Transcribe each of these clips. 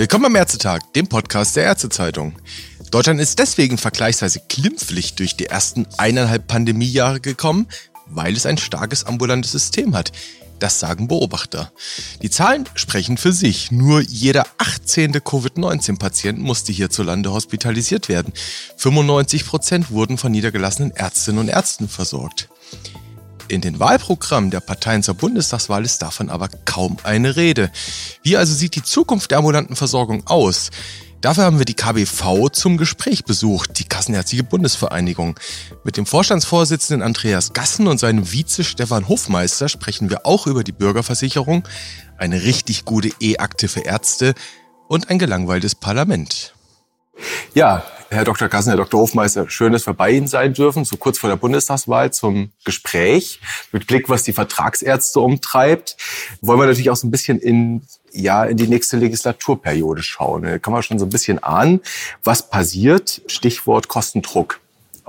Willkommen am Ärztetag, dem Podcast der Ärztezeitung. Deutschland ist deswegen vergleichsweise glimpflich durch die ersten eineinhalb Pandemiejahre gekommen, weil es ein starkes ambulantes System hat. Das sagen Beobachter. Die Zahlen sprechen für sich. Nur jeder 18. Covid-19-Patient musste hierzulande hospitalisiert werden. 95 Prozent wurden von niedergelassenen Ärztinnen und Ärzten versorgt. In den Wahlprogrammen der Parteien zur Bundestagswahl ist davon aber kaum eine Rede. Wie also sieht die Zukunft der ambulanten Versorgung aus? Dafür haben wir die KBV zum Gespräch besucht, die Kassenärztliche Bundesvereinigung. Mit dem Vorstandsvorsitzenden Andreas Gassen und seinem Vize Stefan Hofmeister sprechen wir auch über die Bürgerversicherung, eine richtig gute E-Akte für Ärzte und ein gelangweiltes Parlament. Ja, Herr Dr. Kassen, Herr Dr. Hofmeister, schön, dass wir bei Ihnen sein dürfen, so kurz vor der Bundestagswahl zum Gespräch. Mit Blick, was die Vertragsärzte umtreibt, wollen wir natürlich auch so ein bisschen in, ja, in die nächste Legislaturperiode schauen. Da kann man schon so ein bisschen ahnen, was passiert. Stichwort Kostendruck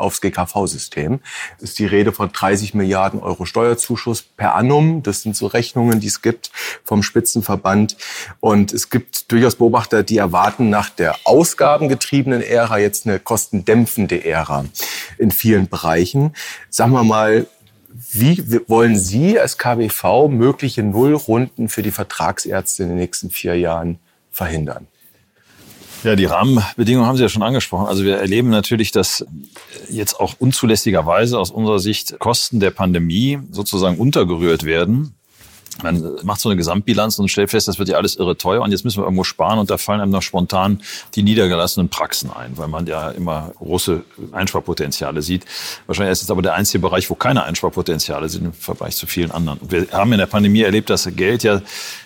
aufs GKV-System. Ist die Rede von 30 Milliarden Euro Steuerzuschuss per annum. Das sind so Rechnungen, die es gibt vom Spitzenverband. Und es gibt durchaus Beobachter, die erwarten nach der ausgabengetriebenen Ära jetzt eine kostendämpfende Ära in vielen Bereichen. Sagen wir mal, wie wollen Sie als KBV mögliche Nullrunden für die Vertragsärzte in den nächsten vier Jahren verhindern? Ja, die Rahmenbedingungen haben Sie ja schon angesprochen. Also wir erleben natürlich, dass jetzt auch unzulässigerweise aus unserer Sicht Kosten der Pandemie sozusagen untergerührt werden man macht so eine Gesamtbilanz und stellt fest, das wird ja alles irre teuer und jetzt müssen wir irgendwo sparen und da fallen einem noch spontan die niedergelassenen Praxen ein, weil man ja immer große Einsparpotenziale sieht. Wahrscheinlich ist es aber der einzige Bereich, wo keine Einsparpotenziale sind im Vergleich zu vielen anderen. wir haben in der Pandemie erlebt, dass Geld ja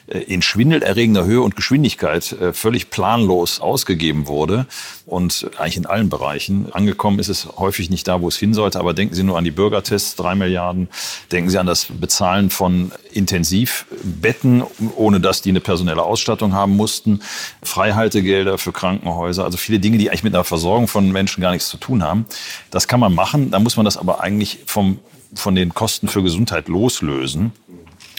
in schwindelerregender Höhe und Geschwindigkeit äh, völlig planlos ausgegeben wurde und eigentlich in allen Bereichen. Angekommen ist es häufig nicht da, wo es hin sollte, aber denken Sie nur an die Bürgertests, drei Milliarden. Denken Sie an das Bezahlen von Intensivbetten, ohne dass die eine personelle Ausstattung haben mussten, Freihaltegelder für Krankenhäuser, also viele Dinge, die eigentlich mit einer Versorgung von Menschen gar nichts zu tun haben. Das kann man machen, da muss man das aber eigentlich vom, von den Kosten für Gesundheit loslösen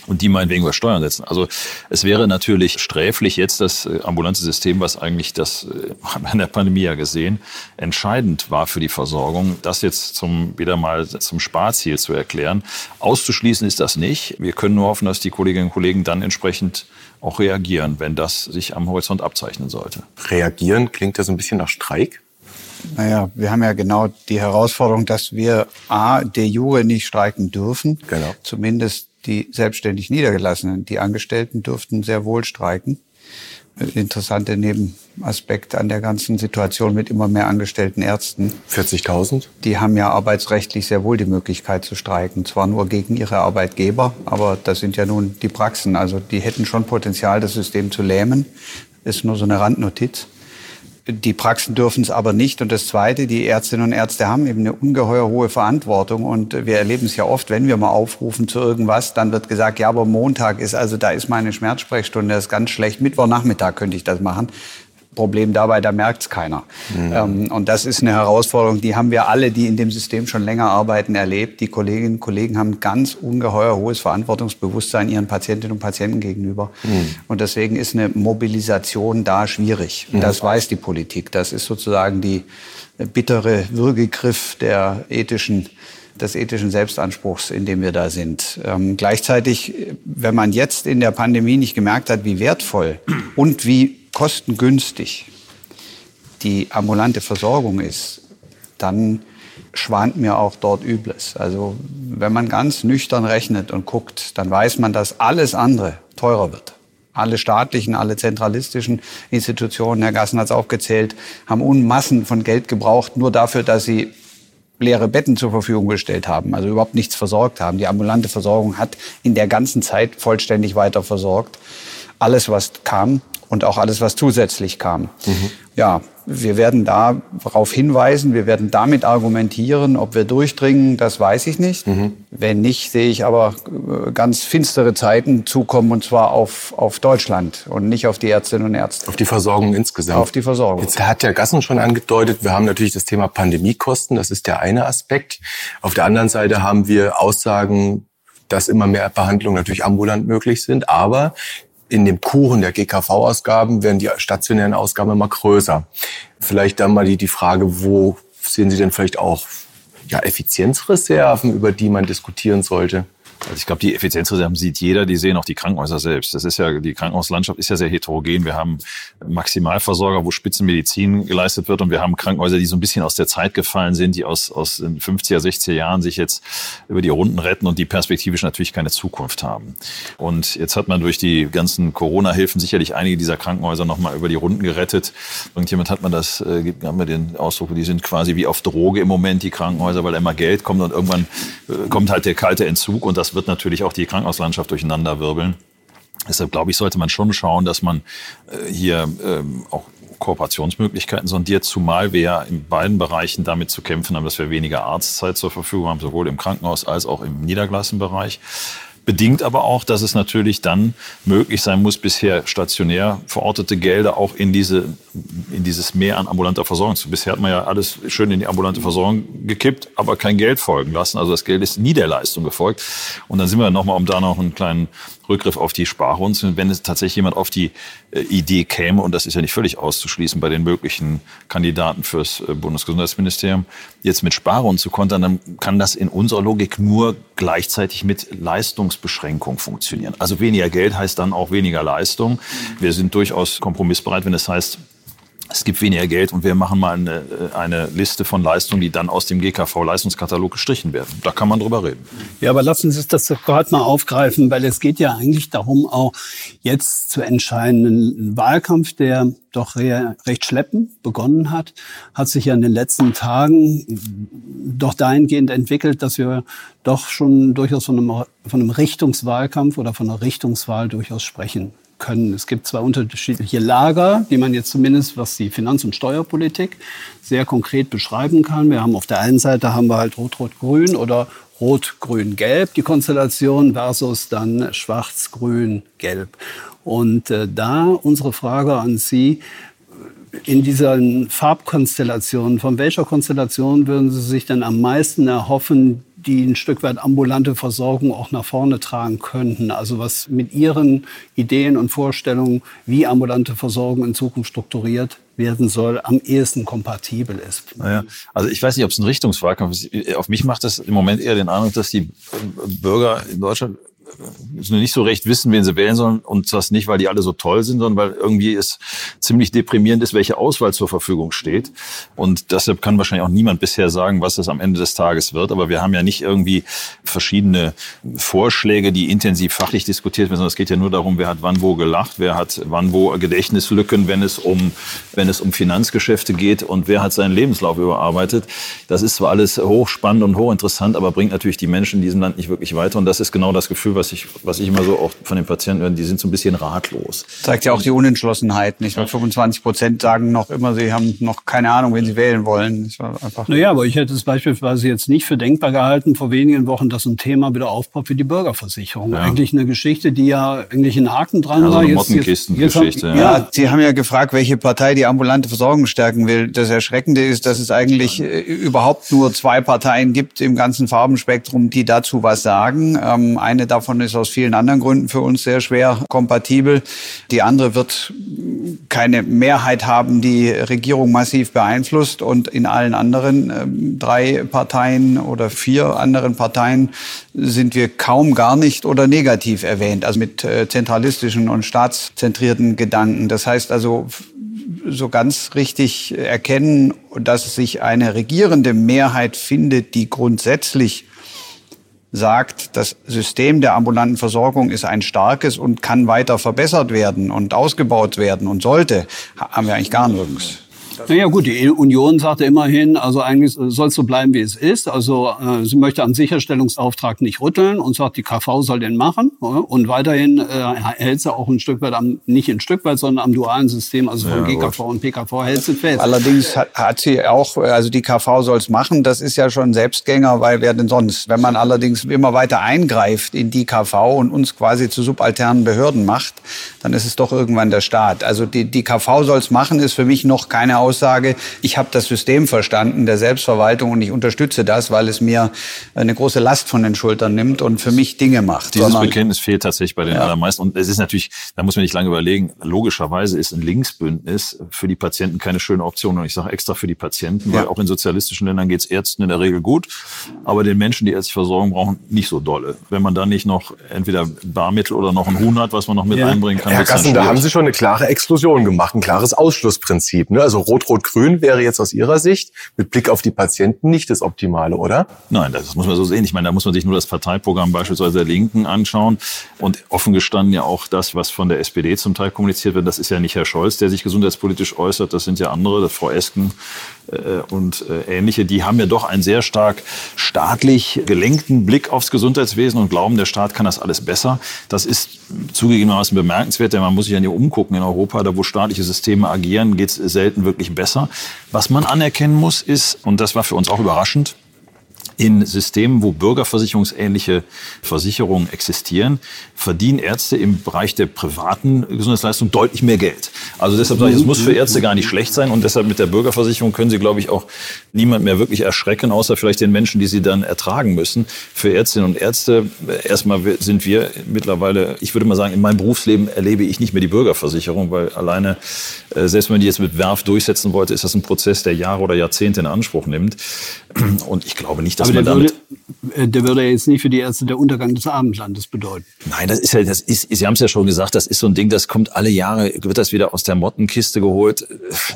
und die meinetwegen über Steuern setzen. Also es wäre natürlich sträflich jetzt das äh, ambulante System, was eigentlich das haben wir in der Pandemie ja gesehen, entscheidend war für die Versorgung, das jetzt zum wieder mal zum Sparziel zu erklären. Auszuschließen ist das nicht. Wir können nur hoffen, dass die Kolleginnen und Kollegen dann entsprechend auch reagieren, wenn das sich am Horizont abzeichnen sollte. Reagieren klingt ja so ein bisschen nach Streik. Naja, wir haben ja genau die Herausforderung, dass wir A, de jure nicht streiken dürfen. Genau. Zumindest die selbstständig Niedergelassenen, die Angestellten dürften sehr wohl streiken. Interessante Nebenaspekt an der ganzen Situation mit immer mehr angestellten Ärzten. 40.000? Die haben ja arbeitsrechtlich sehr wohl die Möglichkeit zu streiken. Zwar nur gegen ihre Arbeitgeber, aber das sind ja nun die Praxen. Also die hätten schon Potenzial, das System zu lähmen. Ist nur so eine Randnotiz. Die Praxen dürfen es aber nicht. Und das Zweite, die Ärztinnen und Ärzte haben eben eine ungeheuer hohe Verantwortung. Und wir erleben es ja oft, wenn wir mal aufrufen zu irgendwas, dann wird gesagt, ja, aber Montag ist, also da ist meine Schmerzsprechstunde, das ist ganz schlecht. Mittwochnachmittag könnte ich das machen. Problem dabei, da merkt es keiner. Mhm. Ähm, und das ist eine Herausforderung, die haben wir alle, die in dem System schon länger arbeiten, erlebt. Die Kolleginnen und Kollegen haben ganz ungeheuer hohes Verantwortungsbewusstsein ihren Patientinnen und Patienten gegenüber. Mhm. Und deswegen ist eine Mobilisation da schwierig. Mhm. Das weiß die Politik. Das ist sozusagen die bittere Würgegriff der ethischen des ethischen Selbstanspruchs, in dem wir da sind. Ähm, gleichzeitig, wenn man jetzt in der Pandemie nicht gemerkt hat, wie wertvoll und wie kostengünstig die ambulante Versorgung ist, dann schwant mir auch dort Übles. Also wenn man ganz nüchtern rechnet und guckt, dann weiß man, dass alles andere teurer wird. Alle staatlichen, alle zentralistischen Institutionen, Herr Gassen hat es aufgezählt, haben Unmassen von Geld gebraucht, nur dafür, dass sie leere Betten zur Verfügung gestellt haben, also überhaupt nichts versorgt haben. Die ambulante Versorgung hat in der ganzen Zeit vollständig weiter versorgt. Alles, was kam, und auch alles, was zusätzlich kam. Mhm. Ja, wir werden darauf hinweisen, wir werden damit argumentieren, ob wir durchdringen, das weiß ich nicht. Mhm. Wenn nicht, sehe ich aber äh, ganz finstere Zeiten zukommen und zwar auf, auf Deutschland und nicht auf die Ärztinnen und Ärzte. Auf die Versorgung insgesamt. Auf die Versorgung. Jetzt hat der Gassen schon angedeutet, wir haben natürlich das Thema Pandemiekosten, das ist der eine Aspekt. Auf der anderen Seite haben wir Aussagen, dass immer mehr Behandlungen natürlich ambulant möglich sind, aber in dem Kuchen der GKV-Ausgaben werden die stationären Ausgaben immer größer. Vielleicht dann mal die, die Frage, wo sehen Sie denn vielleicht auch ja, Effizienzreserven, über die man diskutieren sollte? Also ich glaube, die Effizienzreserven sieht jeder, die sehen auch die Krankenhäuser selbst. Das ist ja, die Krankenhauslandschaft ist ja sehr heterogen. Wir haben Maximalversorger, wo Spitzenmedizin geleistet wird und wir haben Krankenhäuser, die so ein bisschen aus der Zeit gefallen sind, die aus, aus den 50er, 60er Jahren sich jetzt über die Runden retten und die perspektivisch natürlich keine Zukunft haben. Und jetzt hat man durch die ganzen Corona-Hilfen sicherlich einige dieser Krankenhäuser nochmal über die Runden gerettet. Irgendjemand hat man das, äh, haben wir den Ausdruck, die sind quasi wie auf Droge im Moment, die Krankenhäuser, weil immer Geld kommt und irgendwann äh, kommt halt der kalte Entzug und das wird natürlich auch die Krankenhauslandschaft durcheinander wirbeln. Deshalb glaube ich, sollte man schon schauen, dass man äh, hier ähm, auch Kooperationsmöglichkeiten sondiert, zumal wir ja in beiden Bereichen damit zu kämpfen haben, dass wir weniger Arztzeit zur Verfügung haben, sowohl im Krankenhaus als auch im Niedergelassenbereich. Bedingt aber auch, dass es natürlich dann möglich sein muss, bisher stationär verortete Gelder auch in, diese, in dieses Mehr an ambulanter Versorgung zu. Bisher hat man ja alles schön in die ambulante Versorgung gekippt, aber kein Geld folgen lassen. Also das Geld ist nie der Leistung gefolgt. Und dann sind wir nochmal, um da noch einen kleinen Rückgriff auf die Sparrunden. Wenn es tatsächlich jemand auf die äh, Idee käme, und das ist ja nicht völlig auszuschließen bei den möglichen Kandidaten fürs äh, Bundesgesundheitsministerium, jetzt mit Sparrunden zu kontern, dann kann das in unserer Logik nur gleichzeitig mit Leistungsbeschränkung funktionieren. Also weniger Geld heißt dann auch weniger Leistung. Wir sind durchaus kompromissbereit, wenn es heißt, es gibt weniger Geld und wir machen mal eine, äh, eine Liste von Leistungen, die dann aus dem GKV-Leistungskatalog gestrichen werden. Da kann man drüber reden. Ja, aber lassen Sie uns das gerade mal aufgreifen, weil es geht ja eigentlich darum, auch jetzt zu entscheiden. Ein Wahlkampf, der doch recht schleppend begonnen hat, hat sich ja in den letzten Tagen doch dahingehend entwickelt, dass wir doch schon durchaus von einem, von einem Richtungswahlkampf oder von einer Richtungswahl durchaus sprechen können. Es gibt zwei unterschiedliche Lager, die man jetzt zumindest, was die Finanz- und Steuerpolitik sehr konkret beschreiben kann. Wir haben auf der einen Seite haben wir halt Rot-Rot-Grün oder Rot-Grün-Gelb, die Konstellation versus dann Schwarz-Grün-Gelb. Und äh, da unsere Frage an Sie, in diesen Farbkonstellationen, von welcher Konstellation würden Sie sich denn am meisten erhoffen, die ein Stück weit ambulante Versorgung auch nach vorne tragen könnten. Also was mit Ihren Ideen und Vorstellungen, wie ambulante Versorgung in Zukunft strukturiert werden soll, am ehesten kompatibel ist. Naja, also ich weiß nicht, ob es ein Richtungswahlkampf ist. Auf mich macht das im Moment eher den Eindruck, dass die Bürger in Deutschland nicht so recht wissen, wen sie wählen sollen und das nicht, weil die alle so toll sind, sondern weil irgendwie es ziemlich deprimierend ist, welche Auswahl zur Verfügung steht. Und deshalb kann wahrscheinlich auch niemand bisher sagen, was es am Ende des Tages wird. Aber wir haben ja nicht irgendwie verschiedene Vorschläge, die intensiv fachlich diskutiert werden, sondern es geht ja nur darum, wer hat wann wo gelacht, wer hat wann wo Gedächtnislücken, wenn es um, wenn es um Finanzgeschäfte geht und wer hat seinen Lebenslauf überarbeitet. Das ist zwar alles hochspannend und hochinteressant, aber bringt natürlich die Menschen in diesem Land nicht wirklich weiter. Und das ist genau das Gefühl, was ich, was ich immer so auch von den Patienten höre, die sind so ein bisschen ratlos. Zeigt ja auch die Unentschlossenheit, nicht? Weil 25 Prozent sagen noch immer, sie haben noch keine Ahnung, wen sie wählen wollen. einfach naja, aber ich hätte es beispielsweise jetzt nicht für denkbar gehalten, vor wenigen Wochen, dass ein Thema wieder aufpoppt wie die Bürgerversicherung. Ja. Eigentlich eine Geschichte, die ja eigentlich ein Haken dran ja, war. So eine Mottenkistengeschichte. Ja. ja, Sie haben ja gefragt, welche Partei die ambulante Versorgung stärken will. Das Erschreckende ist, dass es eigentlich äh, überhaupt nur zwei Parteien gibt im ganzen Farbenspektrum, die dazu was sagen. Ähm, eine davon davon ist aus vielen anderen Gründen für uns sehr schwer kompatibel. Die andere wird keine Mehrheit haben, die Regierung massiv beeinflusst. Und in allen anderen äh, drei Parteien oder vier anderen Parteien sind wir kaum gar nicht oder negativ erwähnt, also mit äh, zentralistischen und staatszentrierten Gedanken. Das heißt also, so ganz richtig erkennen, dass sich eine regierende Mehrheit findet, die grundsätzlich sagt, das System der ambulanten Versorgung ist ein starkes und kann weiter verbessert werden und ausgebaut werden und sollte, haben wir eigentlich gar nirgends. Naja gut, die Union sagte immerhin, also eigentlich soll es so bleiben, wie es ist. Also äh, sie möchte am Sicherstellungsauftrag nicht rütteln und sagt, die KV soll den machen. Und weiterhin äh, hält sie auch ein Stück weit am, nicht ein Stück weit, sondern am dualen System, also von ja, GKV gut. und PKV hält sie fest. Allerdings hat, hat sie auch, also die KV soll es machen, das ist ja schon Selbstgänger, weil wer denn sonst? Wenn man allerdings immer weiter eingreift in die KV und uns quasi zu subalternen Behörden macht, dann ist es doch irgendwann der Staat. Also die, die KV soll es machen, ist für mich noch keine Aussage, ich habe das System verstanden der Selbstverwaltung und ich unterstütze das, weil es mir eine große Last von den Schultern nimmt und für mich Dinge macht. Dieses Bekenntnis fehlt tatsächlich bei den ja. allermeisten. Und es ist natürlich, da muss man nicht lange überlegen, logischerweise ist ein Linksbündnis für die Patienten keine schöne Option. Und ich sage extra für die Patienten, weil ja. auch in sozialistischen Ländern geht es Ärzten in der Regel gut, aber den Menschen, die ärztliche Versorgung brauchen, nicht so dolle. Wenn man da nicht noch entweder Barmittel oder noch ein Huhn hat, was man noch mit ja. einbringen kann. Herr Gassen, da haben Sie schon eine klare Exklusion gemacht, ein klares Ausschlussprinzip. Ne? Also Rot-Rot-Grün wäre jetzt aus Ihrer Sicht mit Blick auf die Patienten nicht das Optimale, oder? Nein, das muss man so sehen. Ich meine, da muss man sich nur das Parteiprogramm beispielsweise der Linken anschauen und offen gestanden ja auch das, was von der SPD zum Teil kommuniziert wird. Das ist ja nicht Herr Scholz, der sich gesundheitspolitisch äußert. Das sind ja andere, das Frau Esken und äh, ähnliche. Die haben ja doch einen sehr stark staatlich gelenkten Blick aufs Gesundheitswesen und glauben, der Staat kann das alles besser. Das ist zugegebenermaßen bemerkenswert, denn man muss sich ja nicht umgucken in Europa, da wo staatliche Systeme agieren, geht es selten wirklich besser. Was man anerkennen muss, ist, und das war für uns auch überraschend, in Systemen, wo bürgerversicherungsähnliche Versicherungen existieren, verdienen Ärzte im Bereich der privaten Gesundheitsleistung deutlich mehr Geld. Also deshalb sage ich, es muss für Ärzte gar nicht schlecht sein und deshalb mit der Bürgerversicherung können sie, glaube ich, auch niemand mehr wirklich erschrecken, außer vielleicht den Menschen, die sie dann ertragen müssen. Für Ärztinnen und Ärzte, äh, erstmal sind wir mittlerweile, ich würde mal sagen, in meinem Berufsleben erlebe ich nicht mehr die Bürgerversicherung, weil alleine, äh, selbst wenn man die jetzt mit Werf durchsetzen wollte, ist das ein Prozess, der Jahre oder Jahrzehnte in Anspruch nimmt. Und ich glaube nicht, dass dass Aber man der würde, der würde ja jetzt nicht für die Ärzte der Untergang des Abendlandes bedeuten. Nein, das ist ja, das ist, Sie haben es ja schon gesagt, das ist so ein Ding, das kommt alle Jahre, wird das wieder aus der Mottenkiste geholt.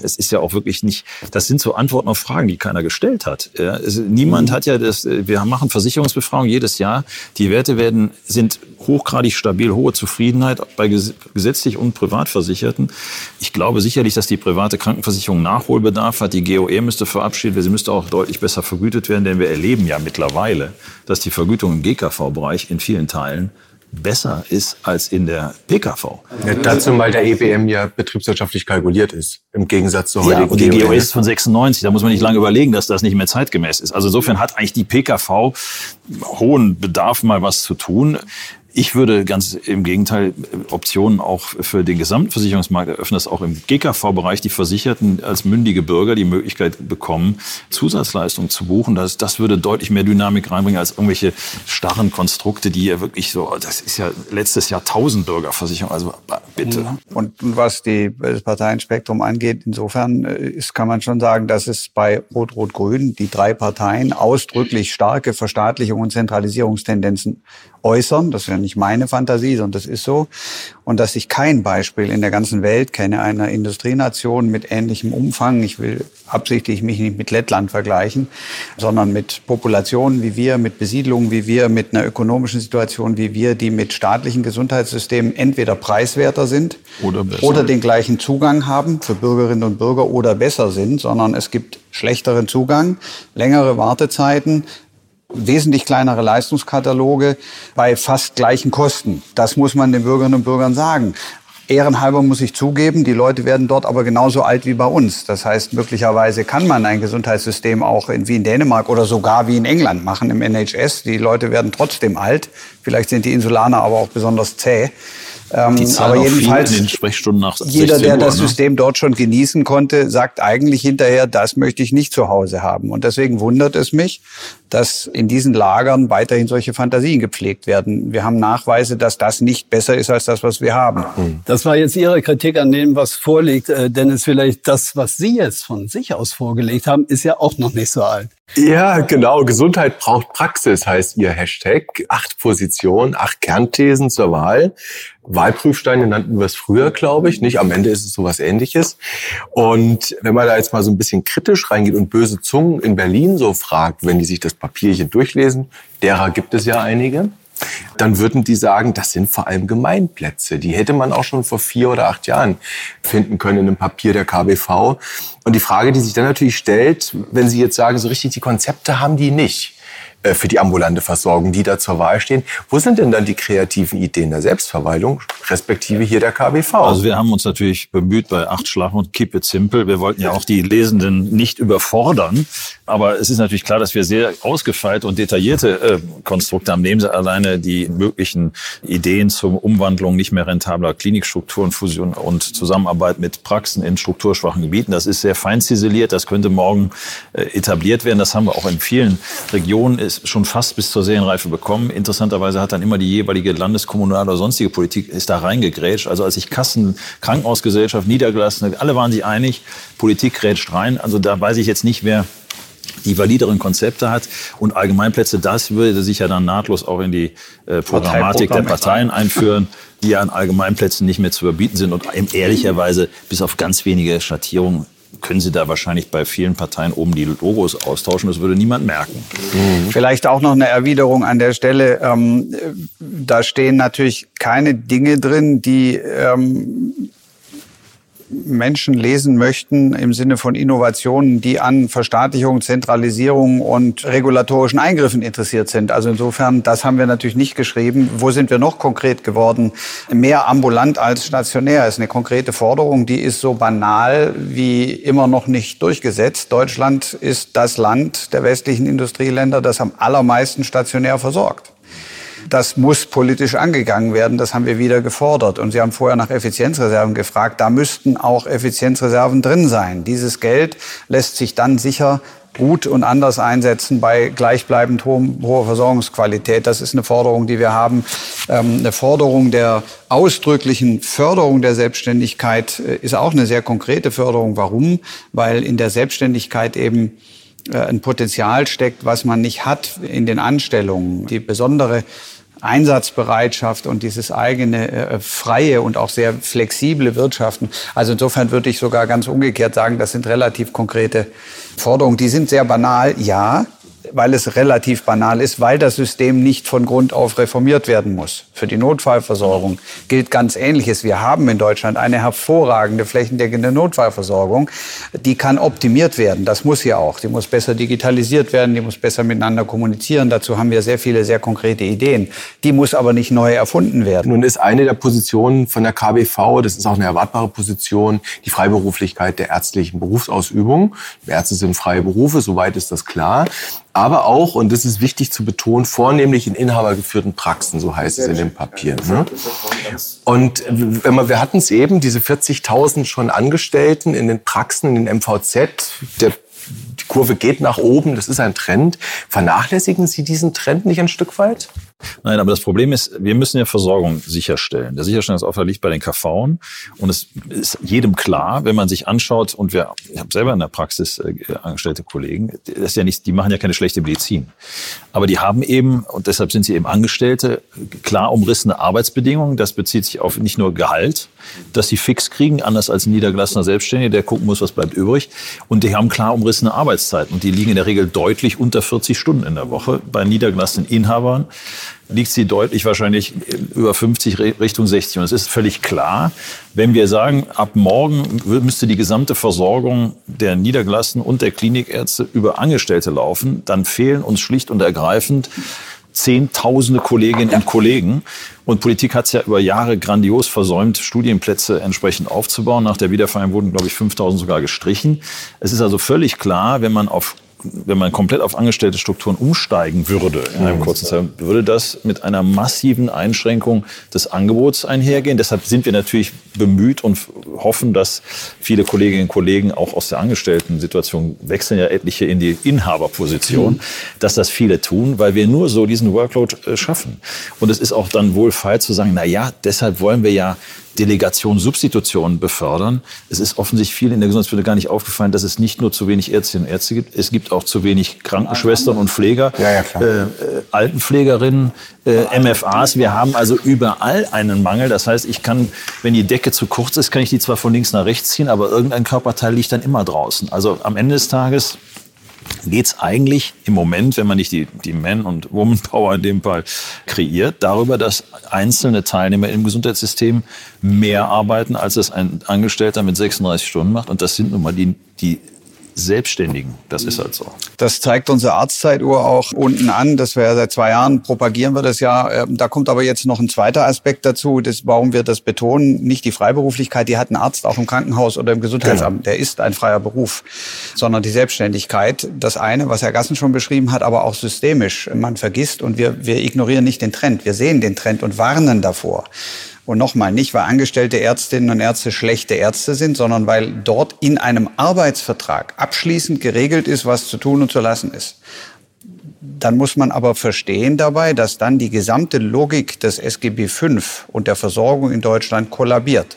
Es ist ja auch wirklich nicht, das sind so Antworten auf Fragen, die keiner gestellt hat. Ja, es, niemand mhm. hat ja das, wir machen Versicherungsbefragungen jedes Jahr. Die Werte werden, sind hochgradig stabil, hohe Zufriedenheit bei gesetzlich und Privatversicherten. Ich glaube sicherlich, dass die private Krankenversicherung Nachholbedarf hat. Die GOE müsste verabschiedet werden. Sie müsste auch deutlich besser vergütet werden, denn wir erleben ja mittlerweile, dass die Vergütung im GKV-Bereich in vielen Teilen besser ist als in der PKV. Ja, dazu mal der EBM ja betriebswirtschaftlich kalkuliert ist, im Gegensatz zu heutigen. Ja, und die GOE ist von 96, da muss man nicht lange überlegen, dass das nicht mehr zeitgemäß ist. Also insofern hat eigentlich die PKV hohen Bedarf, mal was zu tun. Ich würde ganz im Gegenteil Optionen auch für den Gesamtversicherungsmarkt eröffnen, dass auch im GKV-Bereich die Versicherten als mündige Bürger die Möglichkeit bekommen, Zusatzleistungen zu buchen. Das, das würde deutlich mehr Dynamik reinbringen als irgendwelche starren Konstrukte, die ja wirklich so, das ist ja letztes Jahr 1000 Bürgerversicherung, also bitte. Und was die, das Parteienspektrum angeht, insofern äh, ist, kann man schon sagen, dass es bei Rot-Rot-Grün die drei Parteien ausdrücklich starke Verstaatlichung und Zentralisierungstendenzen äußern. Das ist ja nicht meine Fantasie, sondern das ist so. Und dass ich kein Beispiel in der ganzen Welt kenne einer Industrienation mit ähnlichem Umfang. Ich will absichtlich mich nicht mit Lettland vergleichen, sondern mit Populationen wie wir, mit Besiedlungen wie wir, mit einer ökonomischen Situation wie wir, die mit staatlichen Gesundheitssystemen entweder preiswerter sind oder, oder den gleichen Zugang haben für Bürgerinnen und Bürger oder besser sind, sondern es gibt schlechteren Zugang, längere Wartezeiten, wesentlich kleinere Leistungskataloge bei fast gleichen Kosten. Das muss man den Bürgerinnen und Bürgern sagen. Ehrenhalber muss ich zugeben, die Leute werden dort aber genauso alt wie bei uns. Das heißt, möglicherweise kann man ein Gesundheitssystem auch in, wie in Dänemark oder sogar wie in England machen im NHS. Die Leute werden trotzdem alt. Vielleicht sind die Insulaner aber auch besonders zäh. Ähm, die aber jedenfalls, in den Sprechstunden nach jeder, der das ne? System dort schon genießen konnte, sagt eigentlich hinterher, das möchte ich nicht zu Hause haben. Und deswegen wundert es mich, dass in diesen Lagern weiterhin solche Fantasien gepflegt werden. Wir haben Nachweise, dass das nicht besser ist als das, was wir haben. Hm. Das war jetzt Ihre Kritik an dem, was vorliegt. Äh, denn es vielleicht das, was Sie jetzt von sich aus vorgelegt haben, ist ja auch noch nicht so alt. Ja, genau. Gesundheit braucht Praxis heißt Ihr Hashtag. Acht Positionen, acht Kernthesen zur Wahl. Wahlprüfsteine nannten wir es früher, glaube ich. Nicht? Am Ende ist es sowas ähnliches. Und wenn man da jetzt mal so ein bisschen kritisch reingeht und böse Zungen in Berlin so fragt, wenn die sich das Papierchen durchlesen, derer gibt es ja einige, dann würden die sagen, das sind vor allem Gemeinplätze. Die hätte man auch schon vor vier oder acht Jahren finden können in einem Papier der KBV. Und die Frage, die sich dann natürlich stellt, wenn Sie jetzt sagen, so richtig die Konzepte haben die nicht. Äh, für die ambulante Versorgung, die da zur Wahl stehen. Wo sind denn dann die kreativen Ideen der Selbstverwaltung, respektive hier der KBV? Also wir haben uns natürlich bemüht bei acht Schlag und Keep it simple. Wir wollten ja auch die Lesenden nicht überfordern. Aber es ist natürlich klar, dass wir sehr ausgefeilte und detaillierte äh, Konstrukte haben. Nehmen Sie alleine die möglichen Ideen zur Umwandlung nicht mehr rentabler Klinikstrukturen, Fusion und Zusammenarbeit mit Praxen in strukturschwachen Gebieten. Das ist sehr fein ziseliert. Das könnte morgen äh, etabliert werden. Das haben wir auch in vielen Regionen ist schon fast bis zur Serienreife bekommen. Interessanterweise hat dann immer die jeweilige landeskommunale oder sonstige Politik ist da reingegrätscht. Also als ich Kassen, Krankenhausgesellschaft, Niedergelassene, alle waren sich einig, Politik grätscht rein. Also da weiß ich jetzt nicht, wer die valideren Konzepte hat und Allgemeinplätze, das würde sich ja dann nahtlos auch in die äh, Programmatik der Parteien einführen, die ja an Allgemeinplätzen nicht mehr zu überbieten sind und ehrlicherweise bis auf ganz wenige Schattierungen können Sie da wahrscheinlich bei vielen Parteien oben die Logos austauschen. Das würde niemand merken. Mhm. Vielleicht auch noch eine Erwiderung an der Stelle. Ähm, da stehen natürlich keine Dinge drin, die ähm, Menschen lesen möchten im Sinne von Innovationen, die an Verstaatlichung, Zentralisierung und regulatorischen Eingriffen interessiert sind. Also insofern, das haben wir natürlich nicht geschrieben. Wo sind wir noch konkret geworden? Mehr ambulant als stationär ist eine konkrete Forderung, die ist so banal wie immer noch nicht durchgesetzt. Deutschland ist das Land der westlichen Industrieländer, das am allermeisten stationär versorgt. Das muss politisch angegangen werden. Das haben wir wieder gefordert. Und Sie haben vorher nach Effizienzreserven gefragt. Da müssten auch Effizienzreserven drin sein. Dieses Geld lässt sich dann sicher gut und anders einsetzen bei gleichbleibend hoher Versorgungsqualität. Das ist eine Forderung, die wir haben. Ähm, eine Forderung der ausdrücklichen Förderung der Selbstständigkeit äh, ist auch eine sehr konkrete Förderung. Warum? Weil in der Selbstständigkeit eben ein Potenzial steckt, was man nicht hat in den Anstellungen. Die besondere Einsatzbereitschaft und dieses eigene äh, freie und auch sehr flexible Wirtschaften. Also insofern würde ich sogar ganz umgekehrt sagen, das sind relativ konkrete Forderungen. Die sind sehr banal, ja, weil es relativ banal ist, weil das System nicht von Grund auf reformiert werden muss. Für die Notfallversorgung gilt ganz Ähnliches. Wir haben in Deutschland eine hervorragende flächendeckende Notfallversorgung. Die kann optimiert werden. Das muss ja auch. Die muss besser digitalisiert werden. Die muss besser miteinander kommunizieren. Dazu haben wir sehr viele sehr konkrete Ideen. Die muss aber nicht neu erfunden werden. Nun ist eine der Positionen von der KBV, das ist auch eine erwartbare Position, die Freiberuflichkeit der ärztlichen Berufsausübung. Ärzte sind freie Berufe, soweit ist das klar aber auch, und das ist wichtig zu betonen, vornehmlich in inhabergeführten Praxen, so heißt es in dem Papier. Ne? Und wenn man, wir hatten es eben, diese 40.000 schon Angestellten in den Praxen, in den MVZ, der die Kurve geht nach oben, das ist ein Trend. Vernachlässigen Sie diesen Trend nicht ein Stück weit? Nein, aber das Problem ist, wir müssen ja Versorgung sicherstellen. Der Sicherstellungsauftrag liegt bei den KV. Und es ist jedem klar, wenn man sich anschaut, und wir, ich habe selber in der Praxis äh, angestellte Kollegen, das ist ja nicht, die machen ja keine schlechte Medizin. Aber die haben eben, und deshalb sind sie eben Angestellte, klar umrissene Arbeitsbedingungen. Das bezieht sich auf nicht nur Gehalt, dass sie fix kriegen, anders als ein niedergelassener Selbstständiger, der gucken muss, was bleibt übrig. Und die haben klar umrissene Arbeitszeiten. Und die liegen in der Regel deutlich unter 40 Stunden in der Woche. Bei niedergelassenen Inhabern liegt sie deutlich wahrscheinlich über 50 Richtung 60. Und es ist völlig klar, wenn wir sagen, ab morgen müsste die gesamte Versorgung der Niedergelassenen und der Klinikärzte über Angestellte laufen, dann fehlen uns schlicht und ergreifend Zehntausende Kolleginnen und Kollegen. Und Politik hat es ja über Jahre grandios versäumt, Studienplätze entsprechend aufzubauen. Nach der Wiedervereinigung wurden, glaube ich, 5000 sogar gestrichen. Es ist also völlig klar, wenn man auf wenn man komplett auf angestellte Strukturen umsteigen würde in einem kurzen Zeitraum, würde das mit einer massiven Einschränkung des Angebots einhergehen. Deshalb sind wir natürlich bemüht und hoffen, dass viele Kolleginnen und Kollegen auch aus der Angestellten-Situation wechseln ja etliche in die Inhaberposition, mhm. dass das viele tun, weil wir nur so diesen Workload äh, schaffen. Und es ist auch dann wohlfeil zu sagen, na ja, deshalb wollen wir ja Delegation, Substitution befördern. Es ist offensichtlich viel in der Gesundheitswirtschaft gar nicht aufgefallen, dass es nicht nur zu wenig Ärztinnen und Ärzte gibt, es gibt auch zu wenig Krankenschwestern und Pfleger, ja, ja, äh, äh, Altenpflegerinnen, äh, MFAs. Wir haben also überall einen Mangel. Das heißt, ich kann, wenn die Decke zu kurz ist, kann ich die zwar von links nach rechts ziehen, aber irgendein Körperteil liegt dann immer draußen. Also am Ende des Tages geht es eigentlich im Moment, wenn man nicht die, die Man- und Woman-Power in dem Fall kreiert, darüber, dass einzelne Teilnehmer im Gesundheitssystem mehr arbeiten, als es ein Angestellter mit 36 Stunden macht. Und das sind nun mal die, die Selbstständigen. Das ist halt so. Das zeigt unsere Arztzeituhr auch unten an. Das wir ja seit zwei Jahren propagieren wir das ja. Ähm, da kommt aber jetzt noch ein zweiter Aspekt dazu, das, warum wir das betonen. Nicht die Freiberuflichkeit, die hat ein Arzt auch im Krankenhaus oder im Gesundheitsamt. Genau. Der ist ein freier Beruf. Sondern die Selbstständigkeit. Das eine, was Herr Gassen schon beschrieben hat, aber auch systemisch. Man vergisst und wir, wir ignorieren nicht den Trend. Wir sehen den Trend und warnen davor. Und nochmal, nicht weil angestellte Ärztinnen und Ärzte schlechte Ärzte sind, sondern weil dort in einem Arbeitsvertrag abschließend geregelt ist, was zu tun und zu lassen ist. Dann muss man aber verstehen dabei, dass dann die gesamte Logik des SGB V und der Versorgung in Deutschland kollabiert.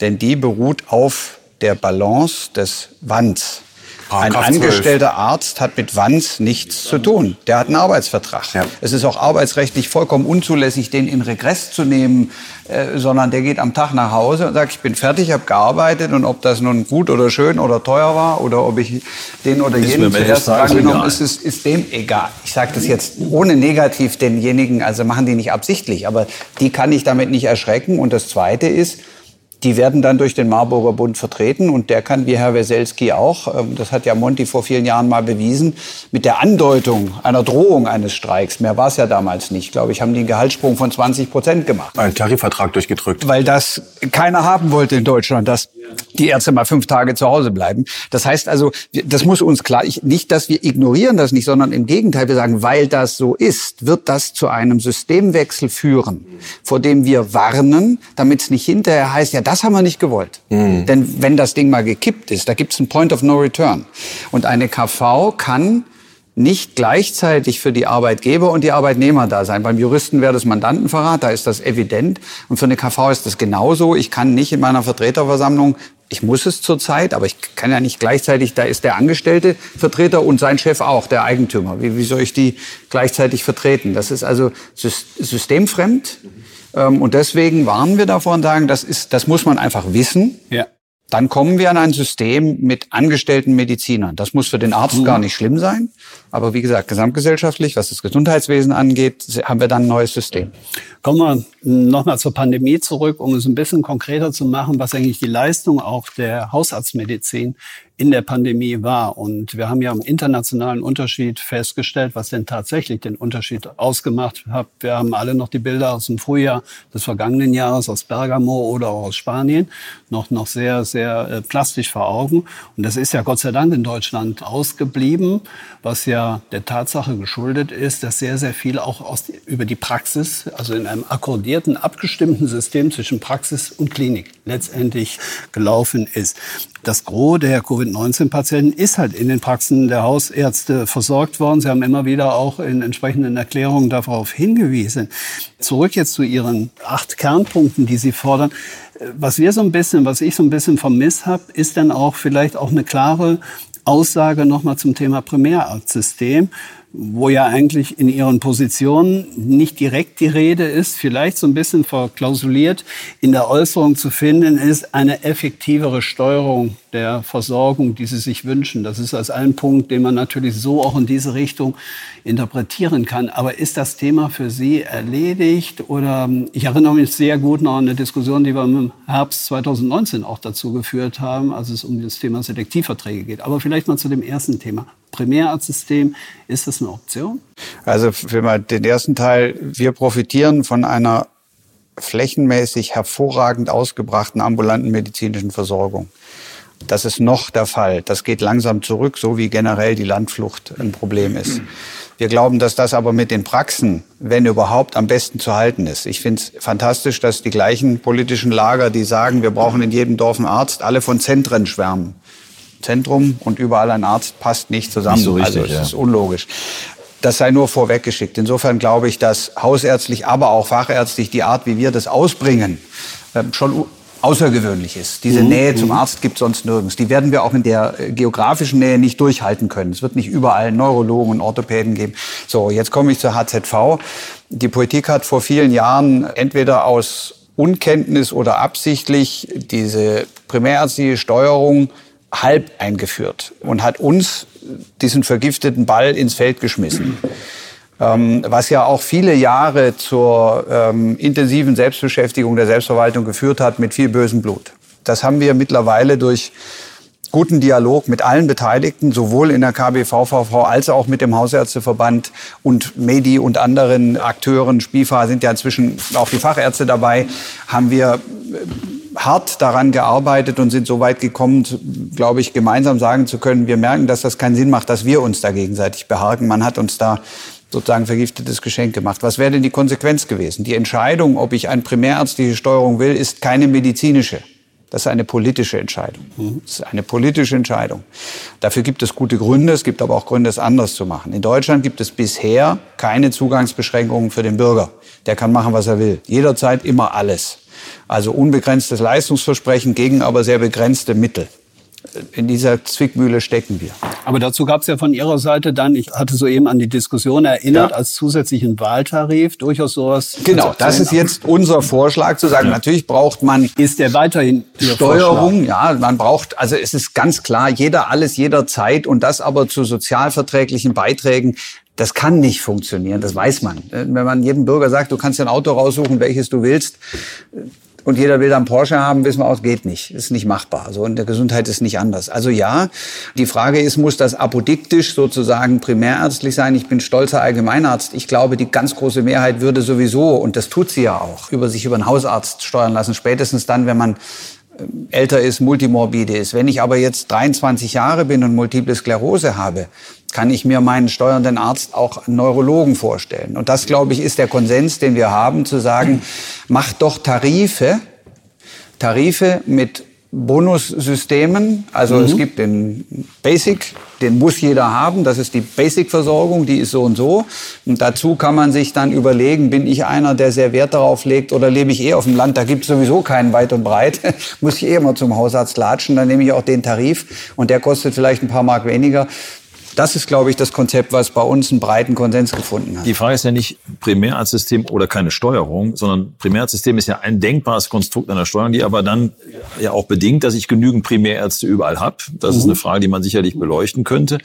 Denn die beruht auf der Balance des Wands. Ein angestellter Arzt hat mit Wands nichts zu tun. Der hat einen Arbeitsvertrag. Ja. Es ist auch arbeitsrechtlich vollkommen unzulässig, den in Regress zu nehmen, äh, sondern der geht am Tag nach Hause und sagt, ich bin fertig, habe gearbeitet und ob das nun gut oder schön oder teuer war oder ob ich den oder jenen zuerst angenommen ist, ist, ist dem egal. Ich sage das jetzt ohne negativ denjenigen, also machen die nicht absichtlich, aber die kann ich damit nicht erschrecken. Und das Zweite ist, die werden dann durch den Marburger Bund vertreten und der kann, wie Herr Weselski auch, ähm, das hat ja Monti vor vielen Jahren mal bewiesen, mit der Andeutung einer Drohung eines Streiks, mehr war es ja damals nicht, glaube ich, haben die einen Gehaltssprung von 20 Prozent gemacht. Einen Tarifvertrag durchgedrückt. Weil das keiner haben wollte in Deutschland, dass die Ärzte mal fünf Tage zu Hause bleiben. Das heißt also, das muss uns klar, nicht, dass wir ignorieren das nicht, sondern im Gegenteil, wir sagen, weil das so ist, wird das zu einem Systemwechsel führen, vor dem wir warnen, damit es nicht hinterher heißt, ja, das haben wir nicht gewollt. Mhm. Denn wenn das Ding mal gekippt ist, da gibt es einen Point of No Return. Und eine KV kann nicht gleichzeitig für die Arbeitgeber und die Arbeitnehmer da sein. Beim Juristen wäre das Mandantenverrat, da ist das evident. Und für eine KV ist das genauso. Ich kann nicht in meiner Vertreterversammlung, ich muss es zurzeit, aber ich kann ja nicht gleichzeitig, da ist der Angestellte Vertreter und sein Chef auch, der Eigentümer. Wie, wie soll ich die gleichzeitig vertreten? Das ist also systemfremd. Ähm, und deswegen warnen wir davor und sagen, das, ist, das muss man einfach wissen. Ja. Dann kommen wir an ein System mit angestellten Medizinern. Das muss für den Arzt mhm. gar nicht schlimm sein. Aber wie gesagt, gesamtgesellschaftlich, was das Gesundheitswesen angeht, haben wir dann ein neues System. Kommen wir nochmal zur Pandemie zurück, um es ein bisschen konkreter zu machen, was eigentlich die Leistung auch der Hausarztmedizin in der Pandemie war. Und wir haben ja einen internationalen Unterschied festgestellt, was denn tatsächlich den Unterschied ausgemacht hat. Wir haben alle noch die Bilder aus dem Frühjahr des vergangenen Jahres aus Bergamo oder auch aus Spanien noch, noch sehr, sehr äh, plastisch vor Augen. Und das ist ja Gott sei Dank in Deutschland ausgeblieben, was ja der Tatsache geschuldet ist, dass sehr, sehr viel auch aus, über die Praxis, also in einem akkordierten, abgestimmten System zwischen Praxis und Klinik letztendlich gelaufen ist. Das Gros der Covid-19-Patienten ist halt in den Praxen der Hausärzte versorgt worden. Sie haben immer wieder auch in entsprechenden Erklärungen darauf hingewiesen. Zurück jetzt zu Ihren acht Kernpunkten, die Sie fordern. Was wir so ein bisschen, was ich so ein bisschen vermisst habe, ist dann auch vielleicht auch eine klare Aussage nochmal zum Thema Primärarztsystem wo ja eigentlich in ihren Positionen nicht direkt die Rede ist, vielleicht so ein bisschen verklausuliert in der Äußerung zu finden ist, eine effektivere Steuerung der Versorgung, die sie sich wünschen. Das ist als ein Punkt, den man natürlich so auch in diese Richtung interpretieren kann. Aber ist das Thema für Sie erledigt? Oder ich erinnere mich sehr gut noch an eine Diskussion, die wir im Herbst 2019 auch dazu geführt haben, als es um das Thema Selektivverträge geht. Aber vielleicht mal zu dem ersten Thema. Primärarztsystem, ist das eine Option? Also für mal den ersten Teil, wir profitieren von einer flächenmäßig hervorragend ausgebrachten ambulanten medizinischen Versorgung. Das ist noch der Fall. Das geht langsam zurück, so wie generell die Landflucht ein Problem ist. Wir glauben, dass das aber mit den Praxen, wenn überhaupt, am besten zu halten ist. Ich finde es fantastisch, dass die gleichen politischen Lager, die sagen, wir brauchen in jedem Dorf einen Arzt, alle von Zentren schwärmen. Zentrum und überall ein Arzt passt nicht zusammen. Nicht so richtig, also es ja. ist unlogisch. Das sei nur vorweggeschickt. Insofern glaube ich, dass hausärztlich, aber auch fachärztlich die Art, wie wir das ausbringen, ähm, schon außergewöhnlich ist. Diese mhm. Nähe zum mhm. Arzt gibt sonst nirgends. Die werden wir auch in der äh, geografischen Nähe nicht durchhalten können. Es wird nicht überall Neurologen und Orthopäden geben. So, jetzt komme ich zur HZV. Die Politik hat vor vielen Jahren entweder aus Unkenntnis oder absichtlich diese primärärztliche Steuerung halb eingeführt und hat uns diesen vergifteten Ball ins Feld geschmissen ähm, was ja auch viele Jahre zur ähm, intensiven Selbstbeschäftigung der Selbstverwaltung geführt hat mit viel bösem Blut. Das haben wir mittlerweile durch guten Dialog mit allen Beteiligten, sowohl in der KBVVV als auch mit dem Hausärzteverband und Medi und anderen Akteuren. SPIFA sind ja inzwischen auch die Fachärzte dabei, haben wir äh, hart daran gearbeitet und sind so weit gekommen, glaube ich, gemeinsam sagen zu können, wir merken, dass das keinen Sinn macht, dass wir uns da gegenseitig beharken. Man hat uns da sozusagen vergiftetes Geschenk gemacht. Was wäre denn die Konsequenz gewesen? Die Entscheidung, ob ich eine primärärztliche Steuerung will, ist keine medizinische. Das ist eine politische Entscheidung. Mhm. Das ist eine politische Entscheidung. Dafür gibt es gute Gründe, es gibt aber auch Gründe, es anders zu machen. In Deutschland gibt es bisher keine Zugangsbeschränkungen für den Bürger. Der kann machen, was er will. Jederzeit immer alles. Also unbegrenztes Leistungsversprechen gegen aber sehr begrenzte Mittel in dieser Zwickmühle stecken wir. Aber dazu gab es ja von Ihrer Seite dann, ich hatte soeben an die Diskussion erinnert, ja. als zusätzlichen Wahltarif durchaus sowas. Genau, das ist jetzt unser Vorschlag zu sagen, ja. natürlich braucht man. Ist der weiterhin Ihr Steuerung? Vorschlag? Ja, man braucht, also es ist ganz klar, jeder alles jederzeit und das aber zu sozialverträglichen Beiträgen. Das kann nicht funktionieren, das weiß man. Wenn man jedem Bürger sagt, du kannst dir ein Auto raussuchen, welches du willst, und jeder will dann Porsche haben, wissen wir aus, geht nicht. Ist nicht machbar. So, und der Gesundheit ist nicht anders. Also ja, die Frage ist, muss das apodiktisch sozusagen primärärztlich sein? Ich bin stolzer Allgemeinarzt. Ich glaube, die ganz große Mehrheit würde sowieso, und das tut sie ja auch, über sich über einen Hausarzt steuern lassen. Spätestens dann, wenn man ähm, älter ist, multimorbide ist. Wenn ich aber jetzt 23 Jahre bin und multiple Sklerose habe, kann ich mir meinen steuernden Arzt auch einen Neurologen vorstellen. Und das, glaube ich, ist der Konsens, den wir haben, zu sagen, macht doch Tarife, Tarife mit Bonussystemen. Also mhm. es gibt den Basic, den muss jeder haben. Das ist die Basic-Versorgung, die ist so und so. Und dazu kann man sich dann überlegen, bin ich einer, der sehr Wert darauf legt oder lebe ich eh auf dem Land? Da gibt es sowieso keinen weit und breit. muss ich eh immer zum Hausarzt latschen, dann nehme ich auch den Tarif und der kostet vielleicht ein paar Mark weniger. Das ist, glaube ich, das Konzept, was bei uns einen breiten Konsens gefunden hat. Die Frage ist ja nicht Primärarztsystem oder keine Steuerung, sondern Primärarztsystem ist ja ein denkbares Konstrukt einer Steuerung, die aber dann ja auch bedingt, dass ich genügend Primärärzte überall habe. Das mhm. ist eine Frage, die man sicherlich beleuchten könnte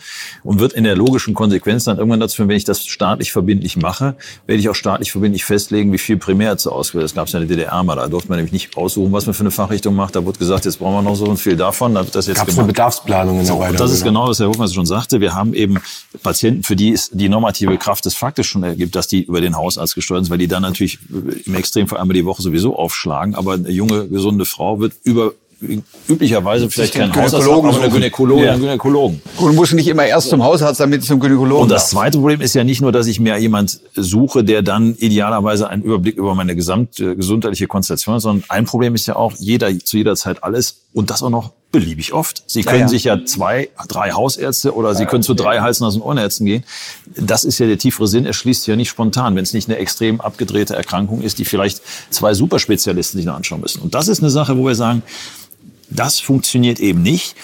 und wird in der logischen Konsequenz dann irgendwann dazu führen, wenn ich das staatlich verbindlich mache, werde ich auch staatlich verbindlich festlegen, wie viel Primärärzte ausgewählt. Das gab es ja in der DDR mal. Da durfte man nämlich nicht aussuchen, was man für eine Fachrichtung macht. Da wurde gesagt, jetzt brauchen wir noch so und viel davon. Da wird das jetzt Gab es eine Bedarfsplanung in der so, Das ist genau, was Herr Hofmeister schon sagte. Wir haben eben Patienten, für die es die normative Kraft des Faktes schon ergibt, dass die über den Hausarzt gesteuert sind, weil die dann natürlich im Extremfall einmal die Woche sowieso aufschlagen. Aber eine junge, gesunde Frau wird über üblicherweise vielleicht kein Hausarzt, aber eine Gynäkologin, ja. Gynäkologen. Und muss nicht immer erst zum Hausarzt, damit zum Gynäkologen. Und das zweite Problem ist ja nicht nur, dass ich mir jemand suche, der dann idealerweise einen Überblick über meine gesamte gesundheitliche Konstellation hat, sondern ein Problem ist ja auch, jeder zu jeder Zeit alles und das auch noch beliebig oft. Sie können ja, ja. sich ja zwei, drei Hausärzte oder ja, Sie können zu drei Hals-, Nasen- und Ohrenärzten gehen. Das ist ja der tiefere Sinn. Er schließt sich ja nicht spontan, wenn es nicht eine extrem abgedrehte Erkrankung ist, die vielleicht zwei Superspezialisten sich noch anschauen müssen. Und das ist eine Sache, wo wir sagen, das funktioniert eben nicht.